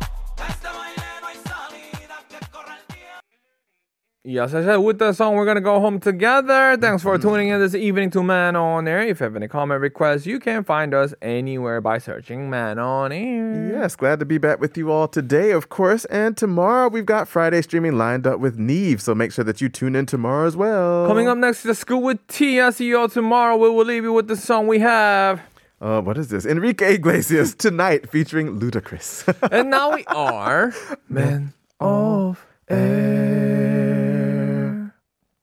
Yes, I said with that song, we're gonna go home together. Thanks for tuning in this evening to Man on Air. If you have any comment requests, you can find us anywhere by searching Man on Air. Yes, glad to be back with you all today, of course. And tomorrow we've got Friday streaming lined up with Neve, so make sure that you tune in tomorrow as well. Coming up next is School with T. I see you all tomorrow. We will leave you with the song we have. Uh, what is this? Enrique Iglesias tonight featuring Ludacris. And now we are Men of Air.